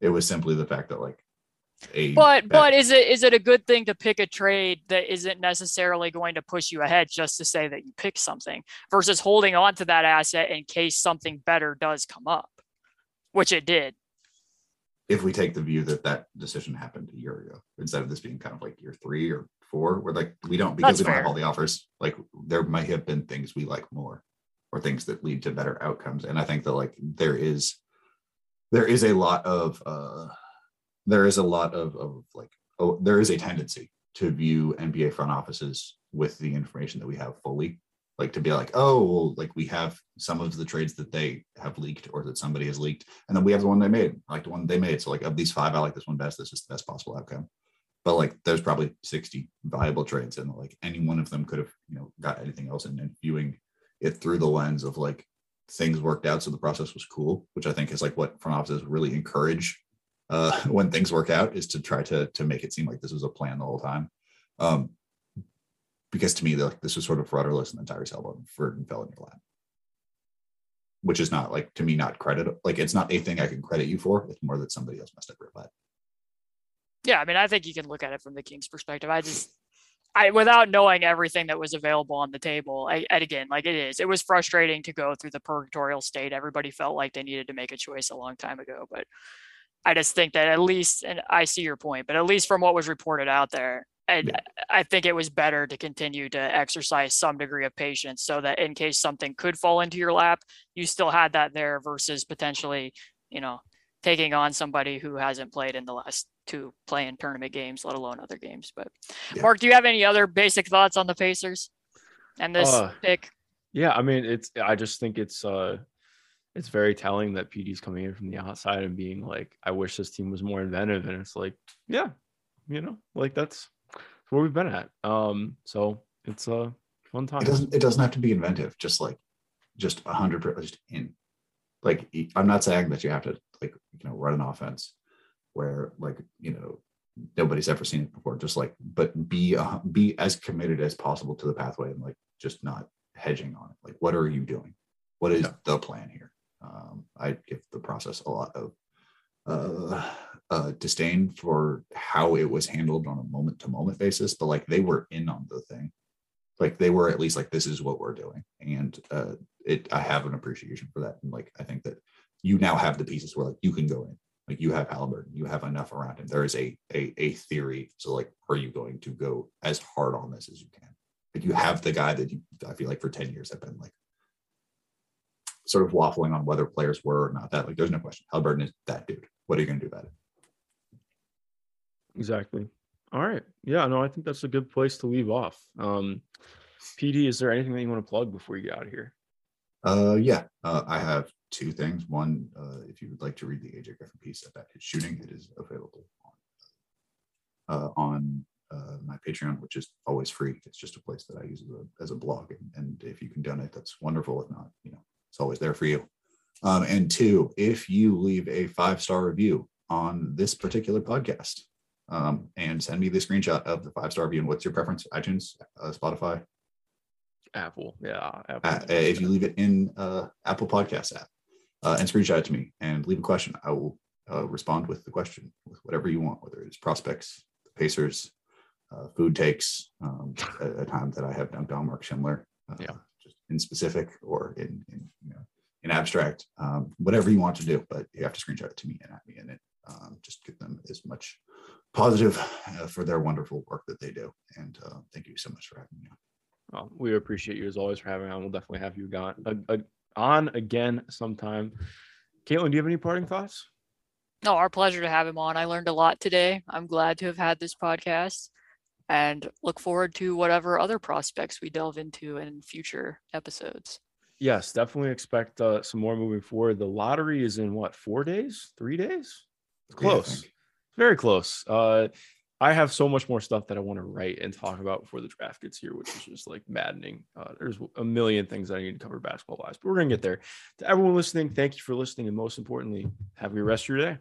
It was simply the fact that like a but but is it is it a good thing to pick a trade that isn't necessarily going to push you ahead just to say that you pick something versus holding on to that asset in case something better does come up which it did. If we take the view that that decision happened a year ago instead of this being kind of like year three or four where like we don't because That's we don't fair. have all the offers like there might have been things we like more or things that lead to better outcomes. And i think that like there is there is a lot of uh there is a lot of, of like oh, there is a tendency to view NBA front offices with the information that we have fully, like to be like, oh, well, like we have some of the trades that they have leaked or that somebody has leaked, and then we have the one they made, like the one they made. So like of these five, I like this one best. This is the best possible outcome. But like there's probably 60 viable trades, and like any one of them could have, you know, got anything else. And, and viewing it through the lens of like things worked out, so the process was cool, which I think is like what front offices really encourage uh, (laughs) when things work out is to try to to make it seem like this was a plan the whole time. Um, because to me, the, this was sort of rudderless and then Tyrese Halliburton fell in your lap, which is not like to me not credit like it's not a thing I can credit you for. It's more that somebody else messed up your butt. Yeah, I mean, I think you can look at it from the Kings' perspective. I just, I without knowing everything that was available on the table, I, and again, like it is, it was frustrating to go through the purgatorial state. Everybody felt like they needed to make a choice a long time ago, but I just think that at least, and I see your point, but at least from what was reported out there, and yeah. I think it was better to continue to exercise some degree of patience so that in case something could fall into your lap, you still had that there versus potentially, you know, taking on somebody who hasn't played in the last two playing tournament games, let alone other games. But yeah. Mark, do you have any other basic thoughts on the Pacers and this uh, pick? Yeah, I mean, it's I just think it's uh it's very telling that PD's coming in from the outside and being like, I wish this team was more inventive. And it's like, yeah, you know, like that's where we've been at. Um, so it's a fun time. It doesn't it doesn't have to be inventive, just like just a hundred just in. Like I'm not saying that you have to like you know run an offense where like you know nobody's ever seen it before. Just like but be uh, be as committed as possible to the pathway and like just not hedging on it. Like what are you doing? What is Yeah. the plan here? Um, I give the process a lot of uh, uh, disdain for how it was handled on a moment to moment basis, but like they were in on the thing. Like they were at least like, this is what we're doing. And uh, it, I have an appreciation for that. And like, I think that you now have the pieces where like you can go in, like you have Halliburton, you have enough around him. There is a, a, a theory. So like, are you going to go as hard on this as you can? Like you have the guy that you, I feel like for 10 years have been like sort of waffling on whether players were or not that. Like, there's no question. Halliburton is that dude. What are you going to do about it? Exactly. All right. Yeah, no, I think that's a good place to leave off. Um, PD, is there anything that you want to plug before you get out of here? Uh, yeah, uh, I have two things. One, uh, if you would like to read the AJ Griffin piece about his shooting, it is available on uh, on uh, my Patreon, which is always free. It's just a place that I use as a, as a blog, and, and if you can donate, that's wonderful. If not, you know, it's always there for you. Um, and two, if you leave a five star review on this particular podcast, um, and send me the screenshot of the five star review and what's your preference, iTunes, uh, Spotify, Apple. Yeah. Apple. uh, if you leave it in uh, Apple Podcast app uh, and screenshot it to me and leave a question, I will uh, respond with the question with whatever you want, whether it's prospects, the Pacers, uh, food takes, um, a, a time that I have dunked on Mark Schindler, uh, Yeah. Just in specific or in, in you know in abstract, um, whatever you want to do, but you have to screenshot it to me and at me in it. Um, just give them as much positive uh, for their wonderful work that they do. And uh, thank you so much for having me. on. Well, we appreciate you as always for having me on. We'll definitely have you gone, uh, uh, on again sometime. Caitlin, do you have any parting thoughts? No, our pleasure to have him on. I learned a lot today. I'm glad to have had this podcast and look forward to whatever other prospects we delve into in future episodes. Yes, definitely expect uh, some more moving forward. The lottery is in what, four days, three days? It's close, think. very close. Uh, I have so much more stuff that I want to write and talk about before the draft gets here, which is just like maddening. Uh, there's a million things that I need to cover basketball wise, but we're gonna get there. To everyone listening, thank you for listening, and most importantly, have a good rest of your day.